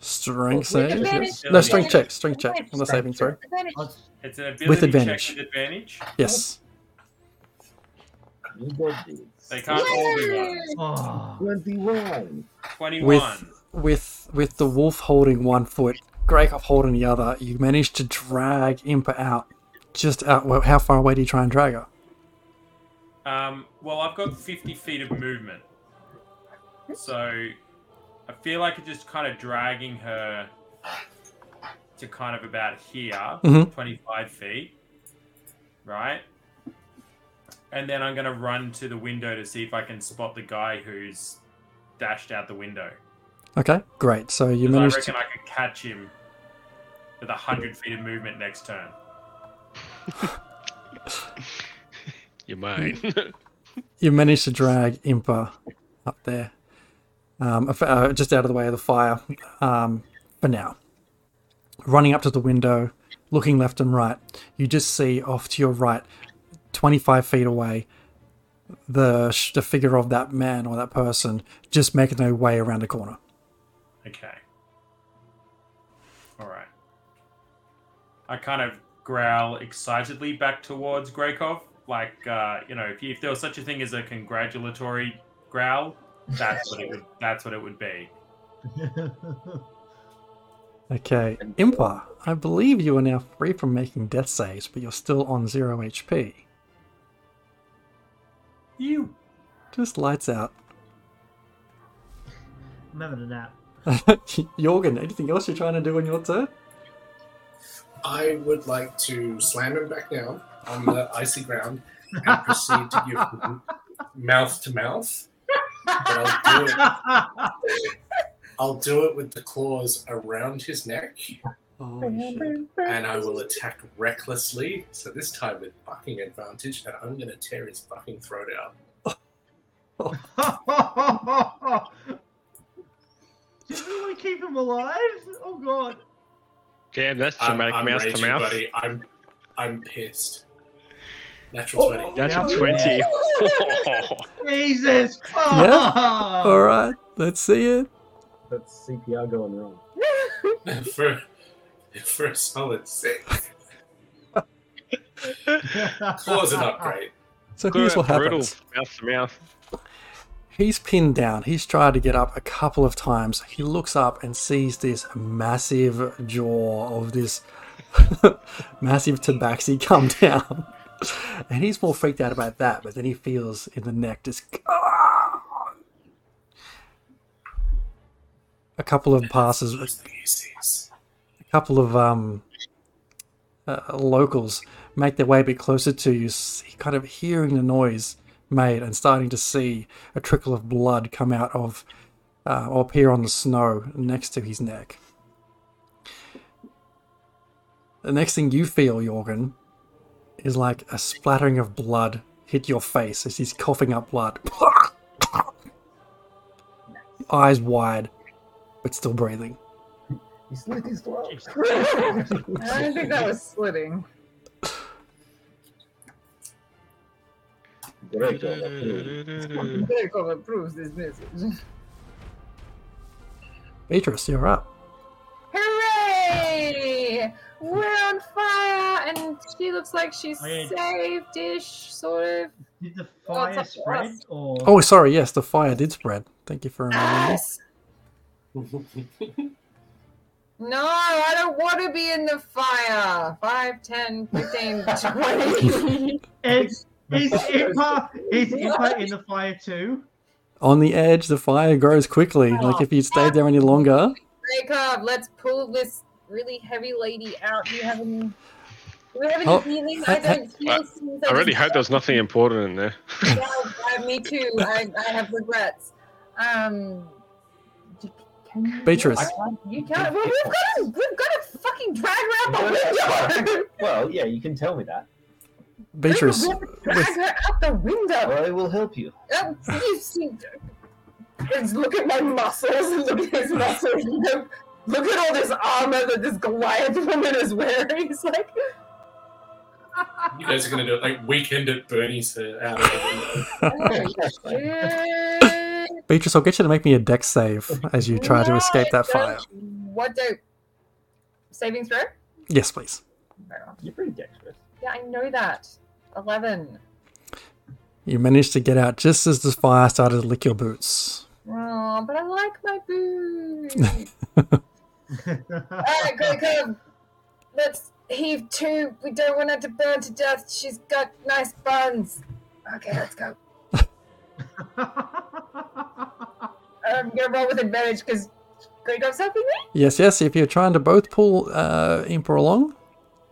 Strength save. Yes. No strength check. Strength check. Advantage. On the saving throw. Advantage. It's an ability With advantage. check with advantage. Yes. You got this. They can't all be ones. Oh. 21. 21. With with with the wolf holding one foot, Greykov holding the other, you manage to drag Impa out. Just out. Well, how far away do you try and drag her? Um, well, I've got 50 feet of movement. So I feel like it's just kind of dragging her to kind of about here, Mhm. 25 feet. Right? And then I'm going to run to the window to see if I can spot the guy who's dashed out the window. Okay, great. So you 'Cause I reckon to. I could catch him with a 100 feet of movement next turn. You might. You managed to drag Impa up there. um, uh, just out of the way of the fire um, for now. Running up to the window, looking left and right, you just see off to your right, 25 feet away, the, the figure of that man or that person just making their way around the corner. Okay. All right. I kind of growl excitedly back towards Greykov. Like, uh, you know, if, you, if there was such a thing as a congratulatory growl, that's what it would. That's what it would be. Okay, Impa, I believe you are now free from making death saves, but you're still on zero HP. You. Just lights out. I'm having a nap. Jorgen, anything else you're trying to do on your turn? I would like to slam him back down on the icy ground and proceed to give him mouth to mouth. But I'll do it. I'll do it with the claws around his neck, Oh, shit. and I will attack recklessly. So this time with fucking advantage, and I'm gonna tear his fucking throat out. Do you really keep him alive? Oh god. Damn, that's I'm, I'm mouth to mouth. buddy. I'm, I'm pissed. Natural oh, twenty. That's Yeah. a 20. Jesus. Yeah. All right, let's see it. That's CPR going wrong. for for a solid six. Claws are not great. So here's what happens. mouth to mouth. He's pinned down. He's tried to get up a couple of times. He looks up and sees this massive jaw of this massive tabaxi come down. And he's more freaked out about that, but then he feels in the neck just. Ah! A couple of passes, couple of um, uh, locals make their way a bit closer to you, kind of hearing the noise made and starting to see a trickle of blood come out of uh, or appear on the snow next to his neck. The next thing you feel, Jorgen, is like a splattering of blood hit your face as he's coughing up blood. Eyes wide, but still breathing. He slit his throat. I don't think that was slitting. Great job, approved. Approves this message. Beatrice, you're up. Hooray! We're on fire, and she looks like she's Okay. saved-ish, sort of. Did the Oh, fire it's up to spread us. or Oh, sorry. Yes, the fire did spread. Thank you for reminding me. Yes. No, I don't want to be in the fire. 5, 10, 15, 20. is is Impa is Impa in the fire too? On the edge, the fire grows quickly. Like if you stayed there any longer, Jacob, let's pull this really heavy lady out. Do you have any, do you have any Oh, healing? I- I don't feel I really hope there's nothing important in there. Yeah, uh, me too. I, I have regrets. Um, d- can you, Beatrice. You can't. Well, we've got to, we've got to fucking drag her out the window. Well, yeah, you can tell me that. Beatrice, We drag with, her out the window. I will help you. Um, you see, just look at my muscles. Look at his muscles. Look, look at all this armor that this Goliath woman is wearing. It's like, You guys are gonna do it like weekend at Bernie's uh, out of the window. shit. Beatrice, I'll get you to make me a Dex save as you try to escape that fire. What do? Saving throw? Yes, please. You're pretty dexterous. Yeah, I know that. Eleven. You managed to get out just as the fire started to lick your boots. Oh, but I like my boots. Alright, great come. Let's heave two. We don't want her to burn to death. She's got nice buns. Okay, let's go. I'm gonna roll with advantage because Grey Dog's helping me. Yes, yes. If you're trying to both pull uh, Impa along,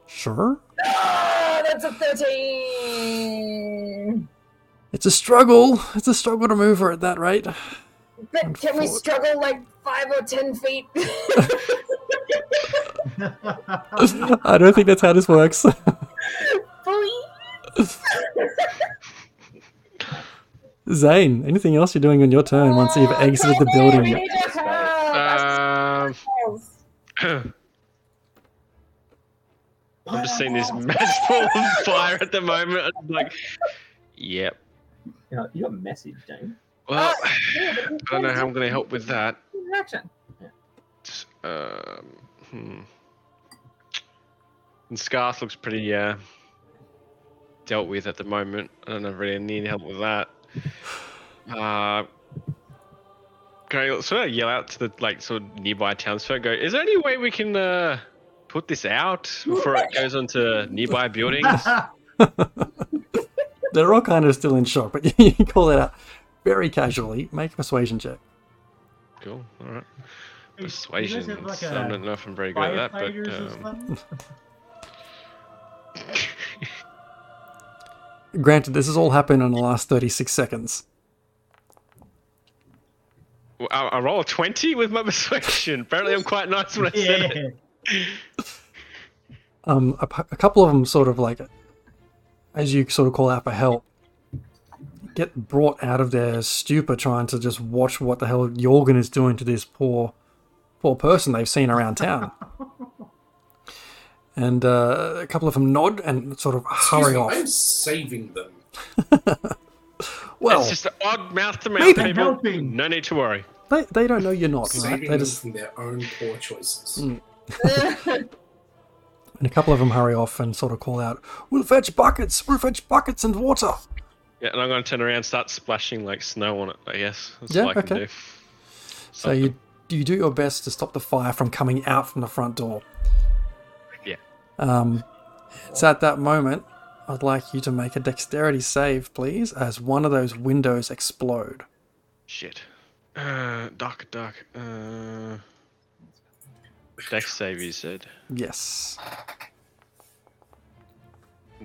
sure. Ah, that's a 13. It's a struggle. It's a struggle to move her at that rate. But can we struggle like five or ten feet? I don't think that's how this works. Please. Zane, anything else you're doing on your turn once you've exited the building? need. Um, I'm just seeing this mass full of fire at the moment. I'm like, yep. You know, you got a message, James. Well, Uh, yeah, I don't know how I'm going to help with that. Direction. Um, hmm. And Skaith looks pretty uh, dealt with at the moment. I don't know if really need help with that. Uh, can I sort of yell out to the like sort of nearby townsfolk? Go, is there any way we can uh, put this out before it goes onto nearby buildings? They're all kind of still in shock, but you call it out very casually. Make a persuasion check. Cool. All right. Persuasion. have like I a don't know if I'm very good at that, but um, Granted, this has all happened in the last 36 seconds. Well, I, I roll a 20 with my persuasion. Apparently, I'm quite nice when I said it. Um, a, a couple of them sort of like, as you sort of call out for help, get brought out of their stupor trying to just watch what the hell Jorgen is doing to this poor, poor person they've seen around town. and uh, a couple of them nod and sort of Excuse hurry me, off. I'm saving them. Well, it's just odd mouth to mouth Maybe. people. Helping. No need to worry. they, they don't know you're not, right? saving They them just from their own poor choices. Mm. and a couple of them hurry off and sort of call out, "We'll fetch buckets! We'll fetch buckets and water!" Yeah, and I'm going to turn around and start splashing like snow on it, I guess. That's Yeah, all I can okay. do. So you you do your best to stop the fire from coming out from the front door. Um, it's at that moment I'd like you to make a dexterity save, please, as one of those windows explode. Shit. Uh, duck, duck. Uh, Dex save, you said. Yes,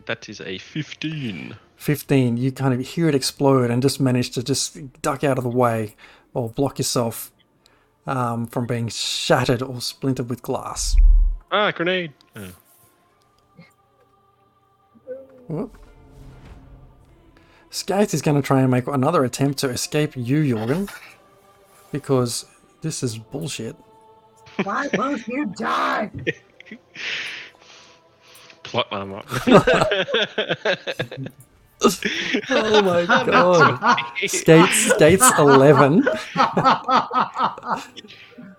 That is a 15. fifteen. You kind of hear it explode and just manage to just duck out of the way or block yourself um, from being shattered or splintered with glass. Ah, grenade. Oh. Whoop. Skaith is going to try and make another attempt to escape you, Jorgen, because this is bullshit. Why won't you die? Plot arm up. Oh my god! Skaith, Skaith's eleven.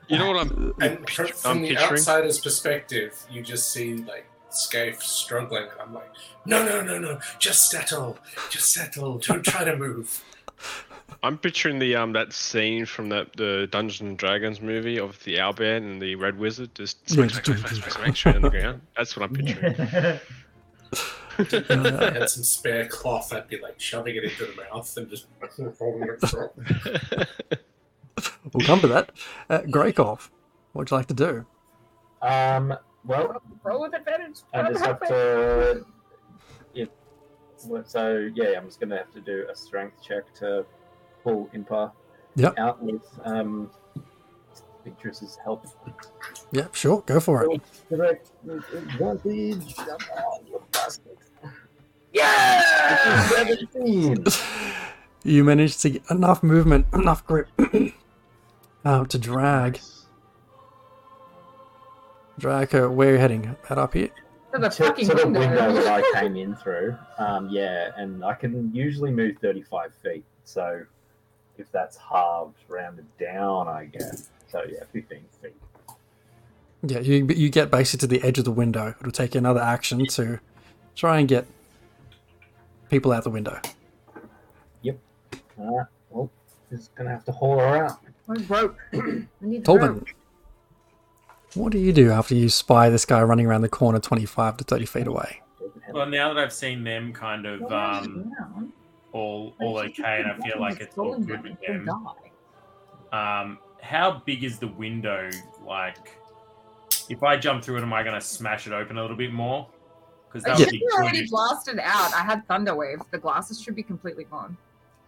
you know what I'm, And pict- from, I'm from the picturing? outsider's perspective, you just see like Skaith struggling. I'm like, no, no, no, no, just settle, just settle. Don't try to move. I'm picturing the um that scene from that the Dungeons and Dragons movie of the owlbear and the red wizard just Yeah. smack, smack, smack, smack, smack, straight on the ground. That's what I'm picturing. If I had some spare cloth, I'd be like shoving it into the mouth and just holding it throat. We'll come to that. Uh, Greykov, what'd you like to do? Um, well, Roll with advantage. I just have to. Yeah. So yeah, I'm just gonna have to do a strength check to pull Impa Yep. out with um, Beatrice's help. Yeah, sure, go for it. Direct advantage. You. Yeah! 17. You managed to get enough movement, enough grip uh, to drag drag her. Where are you heading? Head up here. To the to, fucking to the window. window that I came in through. Um, yeah, and I can usually move 35 feet. So if that's halved, rounded down, I guess. So yeah, 15 feet. Yeah, you you get basically to the edge of the window. It'll take you another action to try and get people out the window. Yep. Alright, well, just gonna have to haul her out. Where's rope? I need rope. Tolbin, what do you do after you spy this guy running around the corner 25 to 30 feet away? Well, now that I've seen them kind of um, all all okay, and I feel like it's all good with them. Um, how big is the window? Like, if I jump through it, am I going to smash it open a little bit more? Because that I Yeah. would be you're already blasted out. I had thunder wave. The glasses should be completely gone.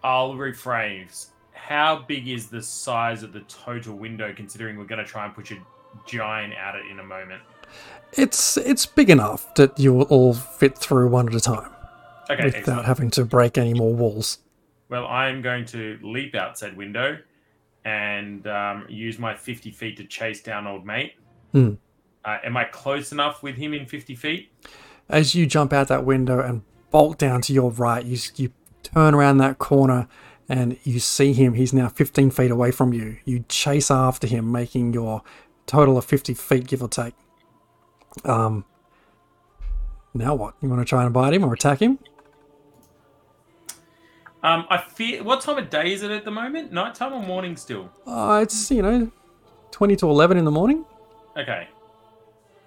I'll rephrase. How big is the size of the total window, considering we're going to try and push a giant at it in a moment? It's it's big enough that you will all fit through one at a time Okay, without excellent. having to break any more walls. Well, I'm going to leap out said window and um, use my 50 feet to chase down old mate. Hmm. Uh, am I close enough with him in 50 feet? As you jump out that window and bolt down to your right, you you turn around that corner and you see him. He's now 15 feet away from you. You chase after him, making your total of 50 feet, give or take. Um. Now what? You want to try and bite him or attack him? Um, I fear. What time of day is it at the moment? Nighttime or morning still? Uh, it's you know, 20 to 11 in the morning. Okay.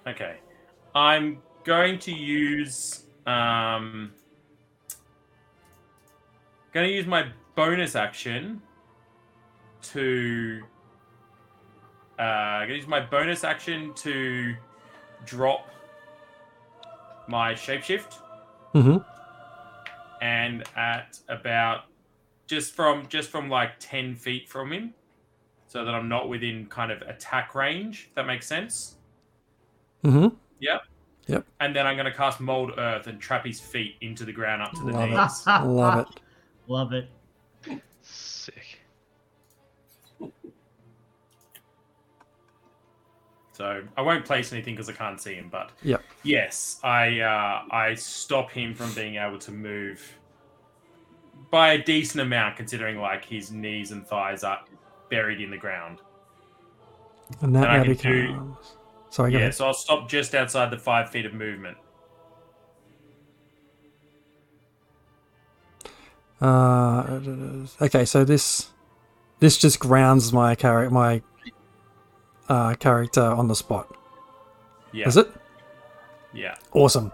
Okay. I'm going to use um going to use my bonus action to uh I'm going to use my bonus action to drop my shapeshift Mm-hmm. and at about just from just from like 10 feet from him so that I'm not within kind of attack range if that makes sense. Mm-hmm. Yep. Yep. and then I'm going to cast Mold Earth and trap his feet into the ground up to the Love it. Love it. Love it. Sick. So I won't place anything because I can't see him. But Yep. yes, I uh, I stop him from being able to move by a decent amount, considering like his knees and thighs are buried in the ground. And that I now can becomes. Sorry, go yeah, ahead. so I'll stop just outside the five feet of movement. Uh, okay, so this this just grounds my character my uh, character on the spot. Yeah, Is it? yeah. Awesome.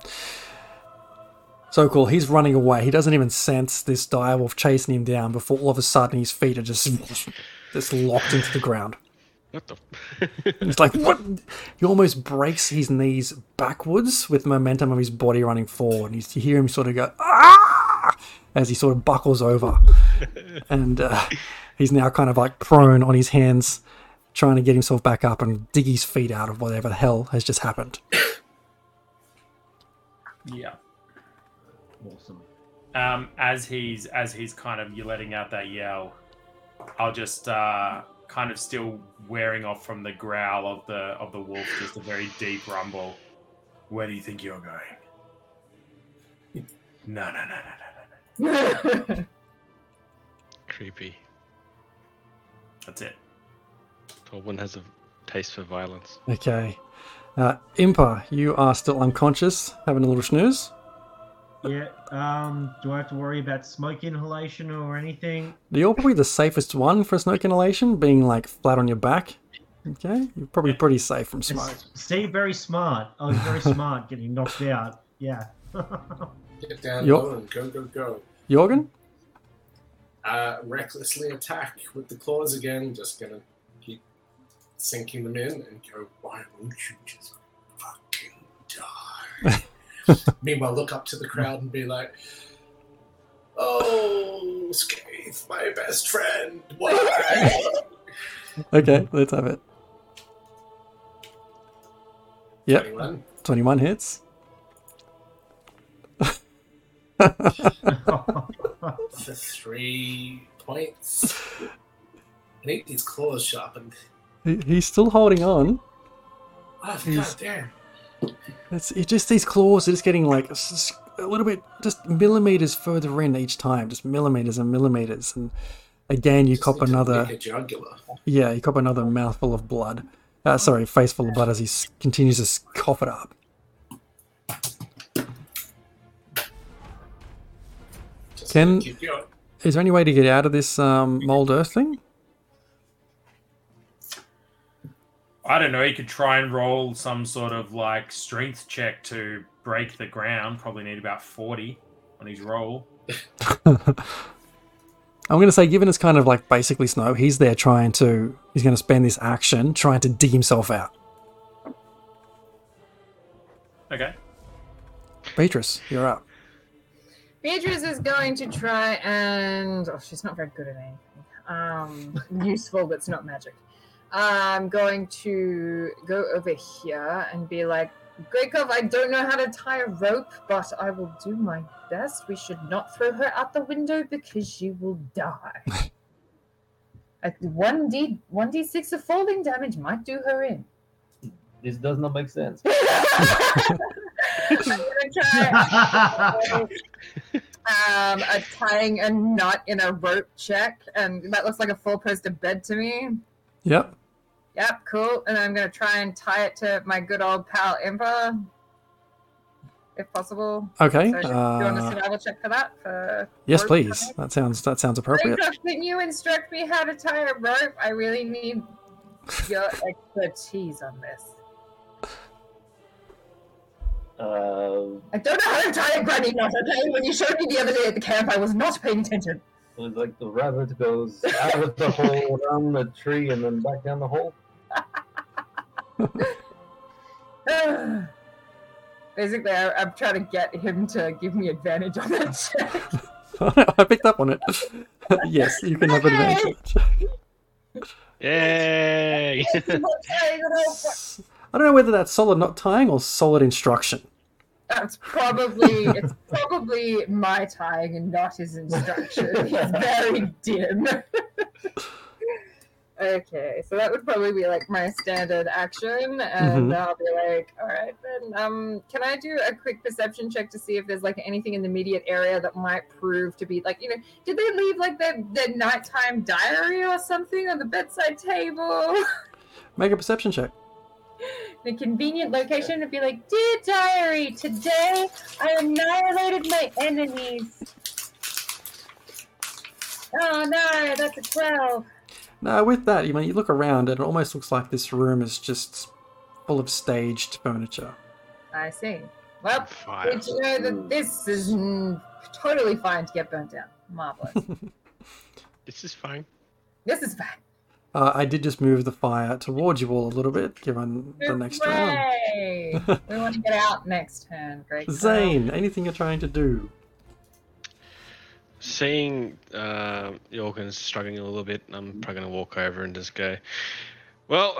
So cool. He's running away. He doesn't even sense this direwolf chasing him down before all of a sudden his feet are just just locked into the ground. What the? He's like, what? He almost breaks his knees backwards with the momentum of his body running forward. And you hear him sort of go, ah! As he sort of buckles over. And uh, he's now kind of like prone on his hands, trying to get himself back up and dig his feet out of whatever the hell has just happened. Yeah. Awesome. Um, as he's as he's kind of you letting out that yell, I'll just uh, kind of still wearing off from the growl of the of the wolf, just a very deep rumble. Where do you think you're going? No, no, no, no, no, no. no. Creepy. That's it. Torben has a taste for violence. Okay. Uh, Impa, you are still unconscious, having a little snooze. Yeah. Um. Do I have to worry about smoke inhalation or anything? You're probably the safest one for smoke inhalation, being like flat on your back. Okay, you're probably pretty safe from smoke. See, very smart. I was very smart getting knocked out. Yeah. Get down Yup. low and go, go, go. Jorgen? Uh, recklessly attack with the claws again. Just gonna keep sinking them in and go, why won't you just fucking die? Meanwhile, look up to the crowd and be like, oh, Skaith, my best friend, why? Okay, let's have it. Yep, Anyone? 21 hits. For three points. I need these claws sharpened. He- He's still holding on. Oh, He's- god damn. It's, it's just these claws are just getting like a little bit, just millimeters further in each time, just millimeters and millimeters. And again, you Just cop another, jugular. yeah, you cop another mouthful of blood. Uh, sorry, face full of blood as he s- continues to cough it up. Just Can- Is there any way to get out of this um, mold earth thing? I don't know. He could try and roll some sort of like strength check to break the ground. Probably need about forty on his roll. I'm going to say, given it's kind of like basically snow, he's there trying to, he's going to spend this action trying to dig himself out. Okay. Beatrice, you're up. Beatrice is going to try and oh, she's not very good at anything. Um, useful, but it's not magic. I'm going to go over here and be like, Greykov, I don't know how to tie a rope, but I will do my best. We should not throw her out the window because she will die. At one d one d six of falling damage might do her in. This does not make sense. I'm gonna try um, a tying a knot in a rope check, and that looks like a four poster bed to me. Yep. Yep, cool. And I'm gonna try and tie it to my good old pal Ember, if possible. Okay. So, do you want a Uh, survival check for that? For yes, please. tying? That sounds that sounds appropriate. Minecraft, can you instruct me how to tie a rope? I really need your expertise on this. Uh, I don't know how to tie a granny knot, okay? When you showed me the other day at the camp, I was not paying attention. It like the rabbit goes out of the hole, around the tree, and then back down the hole. Basically, I, I'm trying to get him to give me advantage on that check. I picked up on it. yes, you can have advantage. Yay! I don't know whether that's solid not tying or solid instruction. That's probably it's probably my tying and not his instruction. It's very dim. okay, so that would probably be like my standard action, and Mhm. I'll be like, all right, then. Um, can I do a quick perception check to see if there's like anything in the immediate area that might prove to be like, you know, did they leave like their their nighttime diary or something on the bedside table? Make a perception check. The convenient location to be like, Dear diary, today I annihilated my enemies. Oh no, that's a 12. Now, with that, you mean you look around, and it almost looks like this room is just full of staged furniture. I see. Well, Fire. did you know that this is mm, totally fine to get burnt down? Marvelous. This is fine. this is fine. Uh, I did just move the fire towards you all a little bit, given the next round. Hooray! we want to get out next turn. Great. Zane, anything you're trying to do? Seeing uh, Jorgen's struggling a little bit, I'm probably going to walk over and just go, Well,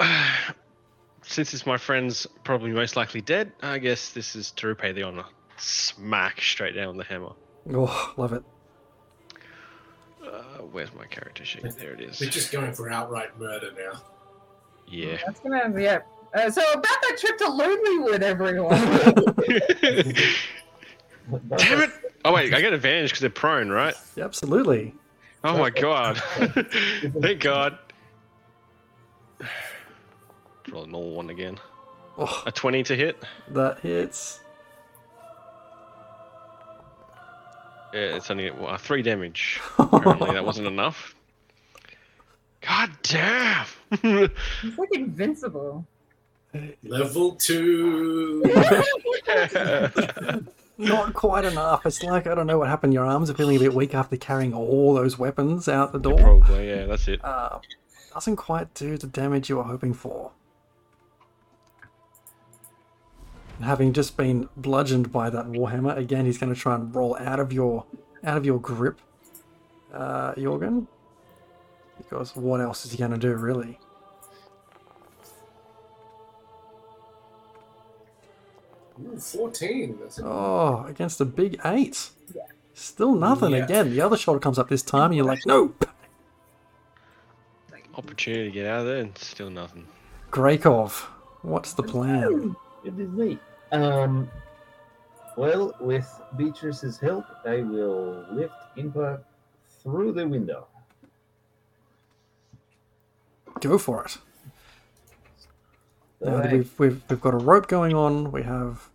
since it's my friend's probably most likely dead, I guess this is to repay the honor. Smack straight down with the hammer. Oh, love it. Uh, where's my character sheet? There it is. We're just going for outright murder now. Yeah. That's gonna be it. Uh, so about that trip to Lonelywood, everyone. Damn it! Oh wait, I get advantage because they're prone, right? Absolutely. Oh my god! Thank God. Roll a normal one again. Oh, A twenty to hit. that hits. It's only well, three damage. Apparently that wasn't enough. God damn! He's like invincible. Level two. Not quite enough. It's like, I don't know what happened. Your arms are feeling a bit weak after carrying all those weapons out the door. Probably, yeah, that's it. Uh, doesn't quite do the damage you were hoping for. And having just been bludgeoned by that warhammer, again, he's going to try and roll out of your out of your grip, uh, Jorgen. Because what else is he going to do, really? Ooh, 14. That's Oh, against a big eight. Still nothing. Yeah. Again, the other shoulder comes up this time, and you're like, nope. Opportunity to get out of there and still nothing. Greykov, what's the plan? It is me. Um, well, with Beatrice's help, I will lift Impa through the window. Go for it. Now that we've, we've, we've got a rope going on. We have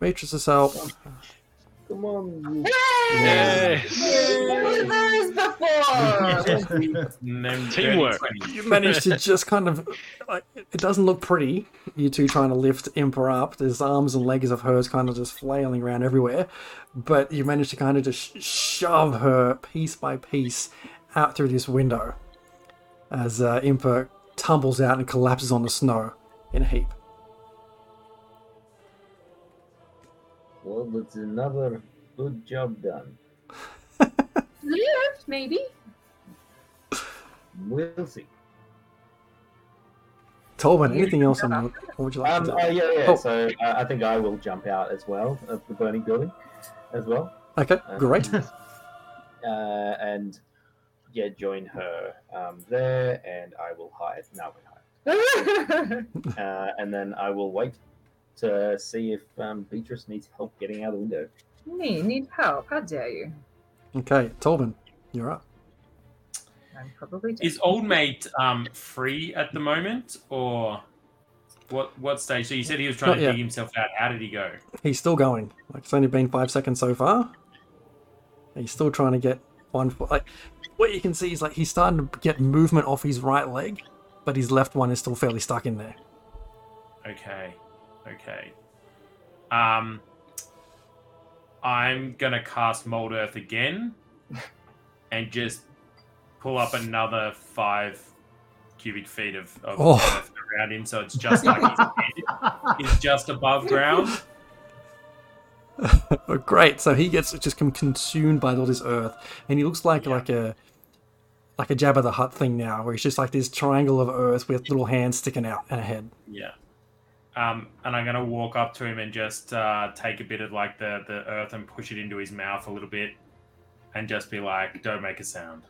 Beatrice's help. Come on. Yay! Losers before. Teamwork. You managed to just kind of. Like, it doesn't look pretty. You two trying to lift Impa up. There's arms and legs of hers kind of just flailing around everywhere. But you managed to kind of just shove her piece by piece out through this window as uh, tumbles out and collapses on the snow in a heap. Well, that's another good job done. Lift, maybe. We'll see. Tolbin, anything else on jump your, what would you like Um, to do? oh, yeah, yeah. Oh. So uh, I think I will jump out as well of the burning building as well. Okay, Um, great. uh, and yeah, join her um, there, and I will hide. Now we hide. Uh, and then I will wait to see if um, Beatrice needs help getting out of the window. Me need help. How dare you? Okay, Tolbin, you're up. I'm probably Is old mate um, free at the moment, or what? What stage? So you said he was trying Not to yet. dig himself out. How did he go? He's still going. Like it's only been five seconds so far. He's still trying to get one foot. Like what you can see is like he's starting to get movement off his right leg, but his left one is still fairly stuck in there. Okay, okay. Um, I'm gonna cast Mold Earth again, and just pull up another five cubic feet of, of Oh. earth around him, so it's just like his head is just above ground. Oh, great! So he gets just con- consumed by all this earth, and he looks like Yeah. like a like a Jabba the Hutt thing now, where he's just like this triangle of earth with little hands sticking out and a head. Yeah. Um, and I'm gonna walk up to him and just uh, take a bit of like the, the earth and push it into his mouth a little bit, and just be like, "Don't make a sound.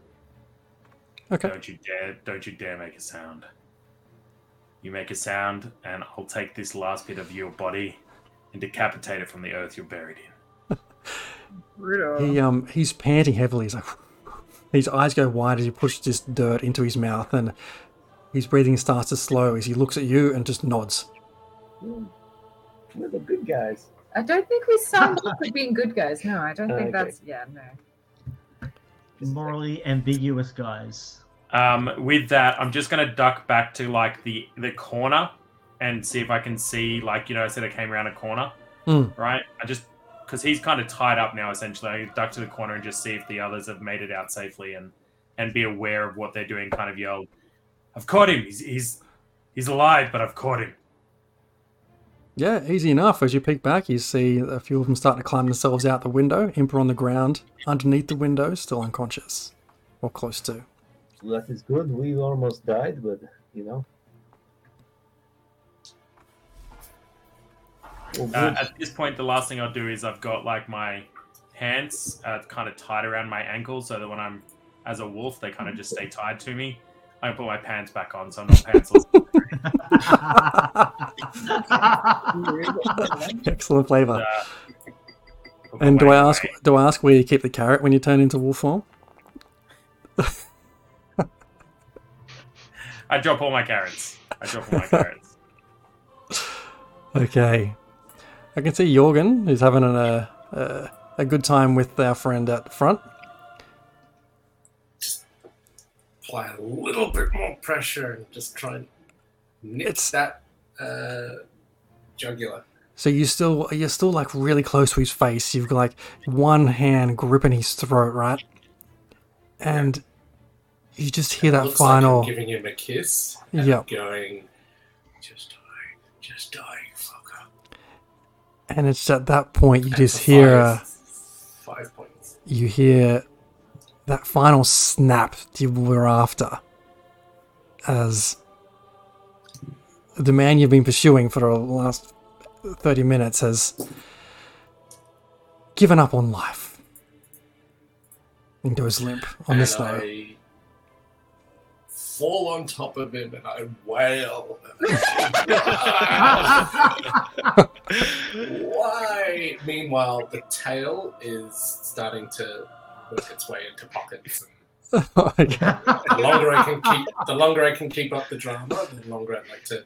Okay. Don't you dare! Don't you dare make a sound. You make a sound, and I'll take this last bit of your body and decapitate it from the earth you're buried in." He um he's panting heavily. He's like his eyes go wide as he pushes this dirt into his mouth, and his breathing starts to slow as he looks at you and just nods. Hmm. We're the good guys. I don't think we sound like being good guys. No, I don't think Okay. that's. Yeah, no. Morally ambiguous guys. Um, with that, I'm just gonna duck back to like the the corner and see if I can see like you know I said I came around a corner, Hmm. right? I just because he's kind of tied up now. Essentially, I duck to the corner and just see if the others have made it out safely and and be aware of what they're doing. Kind of yell, "I've caught him. He's he's he's alive, but I've caught him." Yeah, easy enough. As you peek back, you see a few of them starting to climb themselves out the window. Impa on the ground underneath the window, still unconscious, or close to. That is good. We almost died, but you know. Uh, at this point, the last thing I'll do is I've got like my hands uh, kind of tied around my ankles so that when I'm as a wolf, they kind of just stay tied to me. I put my pants back on, so I'm not pantsless. Excellent flavor. Uh, And do I ask? Do I ask where you keep the carrot when you turn into wolf form? I drop all my carrots. I drop all my carrots. Okay. I can see Jorgen, who's having a, a, a good time with our friend at the front. Apply a little bit more pressure and just try and nip It's- that uh, jugular. So you still you're still like really close to his face. You've got like one hand gripping his throat, right? And you just hear that final. like giving him a kiss. And Yep. Going, just die, just die, fucker. and it's at that point you And just hear uh, five, five points. you hear that final snap you were after as the man you've been pursuing for the last 30 minutes has given up on life and goes limp on snow. I fall on top of him and I wail. Why? Meanwhile, the tail is starting to work its way into pockets. Oh okay. The longer I can keep, the longer I can keep up the drama, the longer I'd like to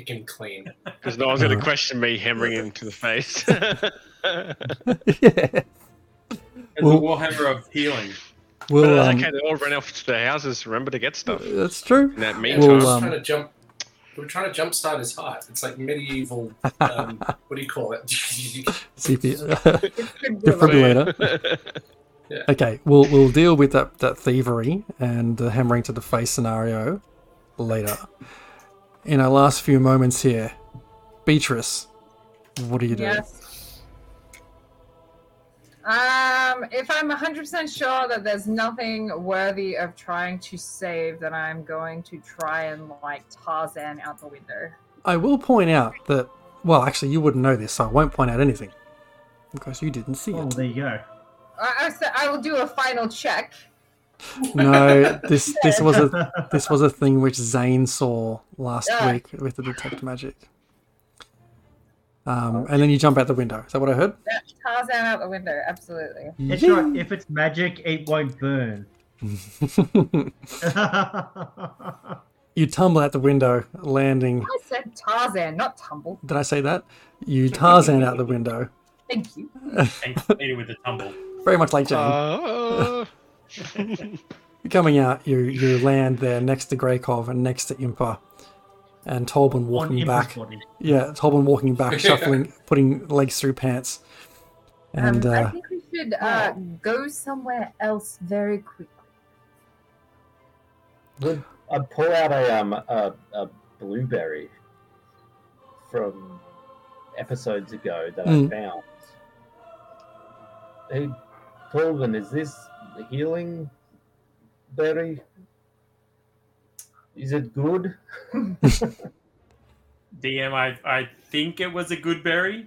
pick him clean. Because no one's going Uh. to question me hammering him to the face. yeah. As Well- the Warhammer of healing. but Well, that's um, okay. They all run off to their houses. Remember to get stuff. that's true. In that Yeah, meantime, we're um, trying to jump. We're trying to jumpstart his heart. It's like medieval. Um, what do you call it? CP. Defibrillator. Defibrillator. Yeah. Okay, we'll we'll deal with that that thievery and the hammering to the face scenario later. In our last few moments here, Beatrice, what do you do? Yes. Um, if I'm 100% sure that there's nothing worthy of trying to save, then I'm going to try and like Tarzan out the window. I will point out that, well, actually, you wouldn't know this, so I won't point out anything because you didn't see it. Oh, it. there you go. I, I, I will do a final check. No, this this was a this was a thing which Zane saw last Yeah. week with the detect magic. Um, and then you jump out the window. Is that what I heard? Yeah, Tarzan out the window, absolutely. It's right. If it's magic, it won't burn. you tumble out the window, landing. I said Tarzan, not tumble. Did I say that? You Tarzan out the window, Thank you. and completed with the tumble. very much like Jane. Uh, Coming out, you you land there next to Greykov and next to Impa, and Tolbin walking back. body. Yeah, Tolbin walking back, shuffling, putting legs through pants, and um, I uh, think we should uh, go somewhere else very quickly. Would I'd pull out a um a, a blueberry from episodes ago that Mm. I found. Hey, Torvin, is this the healing berry? Is it good? DM, I, I think it was a good berry.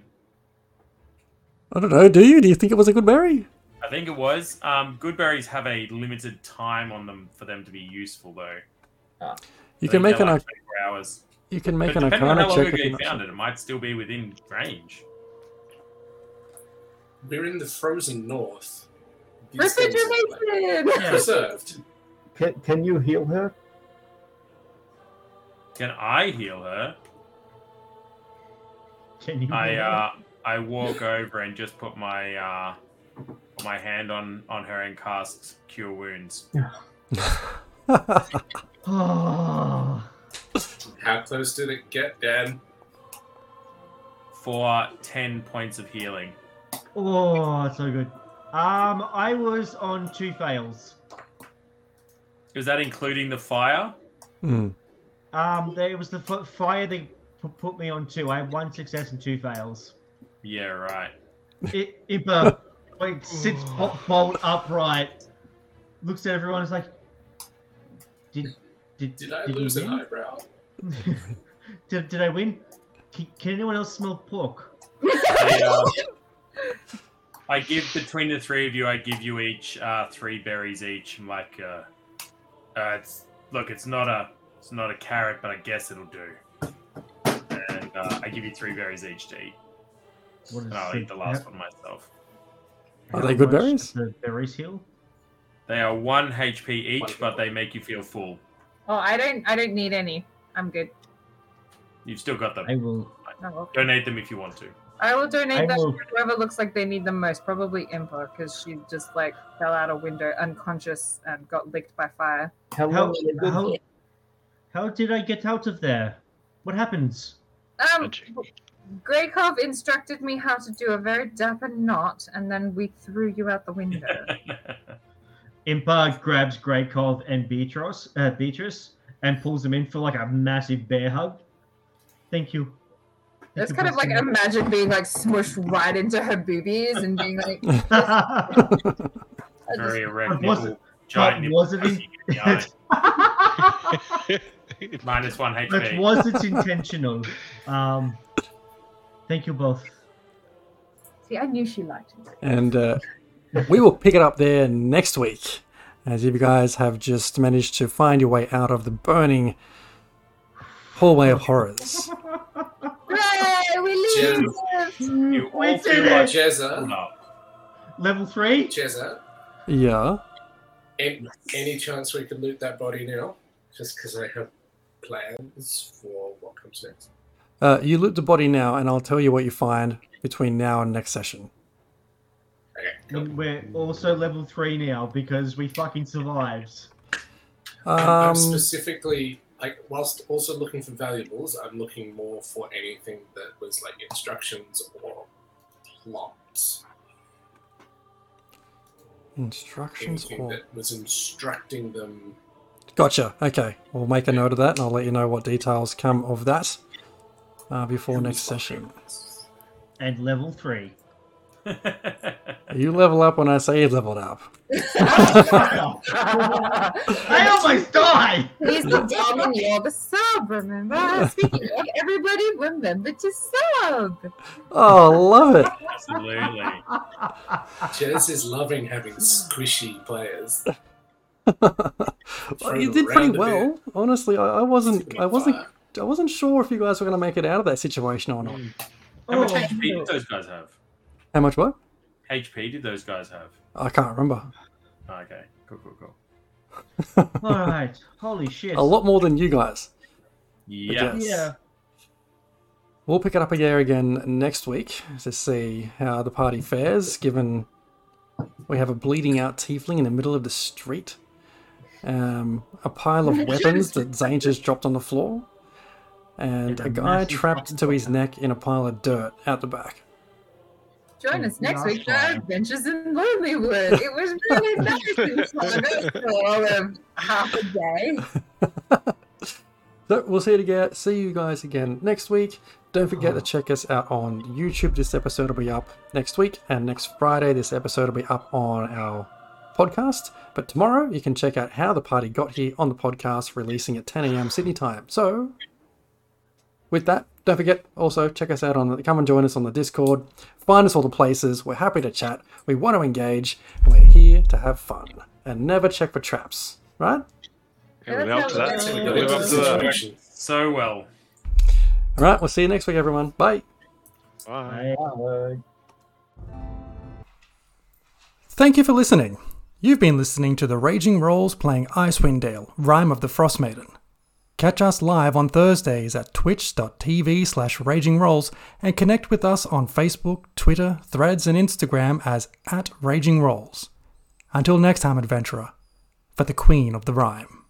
I don't know. Do you? Do you think it was a good berry? I think it was. Um, good berries have a limited time on them for them to be useful, though. You can make an like arc- hours. you can make But an depending on how arcana long check. ago if you found sure. it, it might still be within range. We're in the frozen north. These things are, preserved. Can, can you heal her? Can I heal her? Can you I uh, I walk over and just put my uh, my hand on on her and cast Cure Wounds. Oh, How close did it get, Dan? for 10 points of healing. oh, so good. Um, I was on two fails. Is that including the fire? Hmm. Um, there was the f- fire that put me on two. I had one success and two fails. Yeah, right. It, Impa like, sits bo- bolt upright, looks at everyone, is like, "Did did Did I you lose an win? eyebrow? did, did I win? Can, can anyone else smell pork? I, uh, I give between the three of you. I give you each uh, three berries each. I'm like, uh, uh, it's look, it's not a, it's not a carrot, but I guess it'll do. And uh, I give you three berries each to eat, What is and I'll the- eat the last one myself. Are how they good berries? The berries heal. They are one HP each, but they make you feel full. Oh, I don't. I don't need any. I'm good. You've still got them. I will. Oh, okay. Donate them if you want to. I will donate I that will- to whoever looks like they need them most. Probably Impa, because she just like fell out a window unconscious and got licked by fire. How How, long is it? how, how did I get out of there? What happens? Um, Magic. Greykov instructed me how to do a very dapper knot, and then we threw you out the window. Impa grabs Greykov and Beatrice, uh, Beatrice and pulls them in for like a massive bear hug. Thank you. Thank it's kind of for like imagine being like smushed right into her boobies and being like, seeing- I just- Very erect Was nipple, giant nipple. was it in- pressing in the eye. Minus one That HP. wasn't intentional. Um, thank you both. see, I knew she liked it. and uh, we will pick it up there next week as you guys have just managed to find your way out of the burning hallway of horrors. Hooray! We leave! You We all did feel it! like Jezza, up. Level three. Jezza, Yeah. any, any chance we could loot that body now? Just because I have plans for what comes next. Uh, you loot the body now, and I'll tell you what you find between now and next session. Okay. And we're also level three now because we fucking survived. I'm- I'm Um, specifically like whilst also looking for valuables, I'm looking more for anything that was like instructions or plots. instructions Anything or that was instructing them. Gotcha. Okay, we'll make a note of that, and I'll let you know what details come of that uh, before next session. And level three. You level up when I say you leveled up. I almost died. He's the dog and you're the sub, remember? Speaking of, everybody remember to sub. Oh, love it. Absolutely. Jez is loving having squishy players. Well, you did pretty around a well. Honestly, I, I wasn't. I wasn't. fire. I wasn't sure if you guys were going to make it out of that situation or not. How much Oh, HP no. did those guys have? How much what? HP did those guys have? I can't remember. Oh, okay, cool, cool, cool. All right. Holy shit. A lot more than you guys. Yeah. Yes. Yeah. We'll pick it up again again next week to see how the party fares, given we have a bleeding out tiefling in the middle of the street, um, a pile of weapons that Zane just dropped on the floor, and And a a guy trapped to his neck in a pile of dirt out the back. Join us next week for our adventures in Lonelywood. It was really nice fun for all of half a day. So we'll see you again. See you guys again next week. Don't forget to check us out on YouTube. This episode will be up next week, and next Friday this episode will be up on our podcast. But tomorrow you can check out how the party got here on the podcast, releasing at 10 a.m. Sydney time. So, with that, don't forget also check us out on the, come and join us on the Discord. Find us all the places. We're happy to chat. We want to engage. And we're here to have fun and never check for traps. Right? Yeah, we live up to that. We we live up to that. So well. All right. We'll see you next week, everyone. Bye. Bye. Bye. Thank you for listening. You've been listening to the Raging Rolls playing Icewind Dale, Rime of the Frost Maiden. Catch us live on Thursdays at twitch.tv slash Raging Rolls and connect with us on Facebook, Twitter, Threads, and Instagram as at Raging Rolls. Until next time, adventurer, for the Queen of the Rime.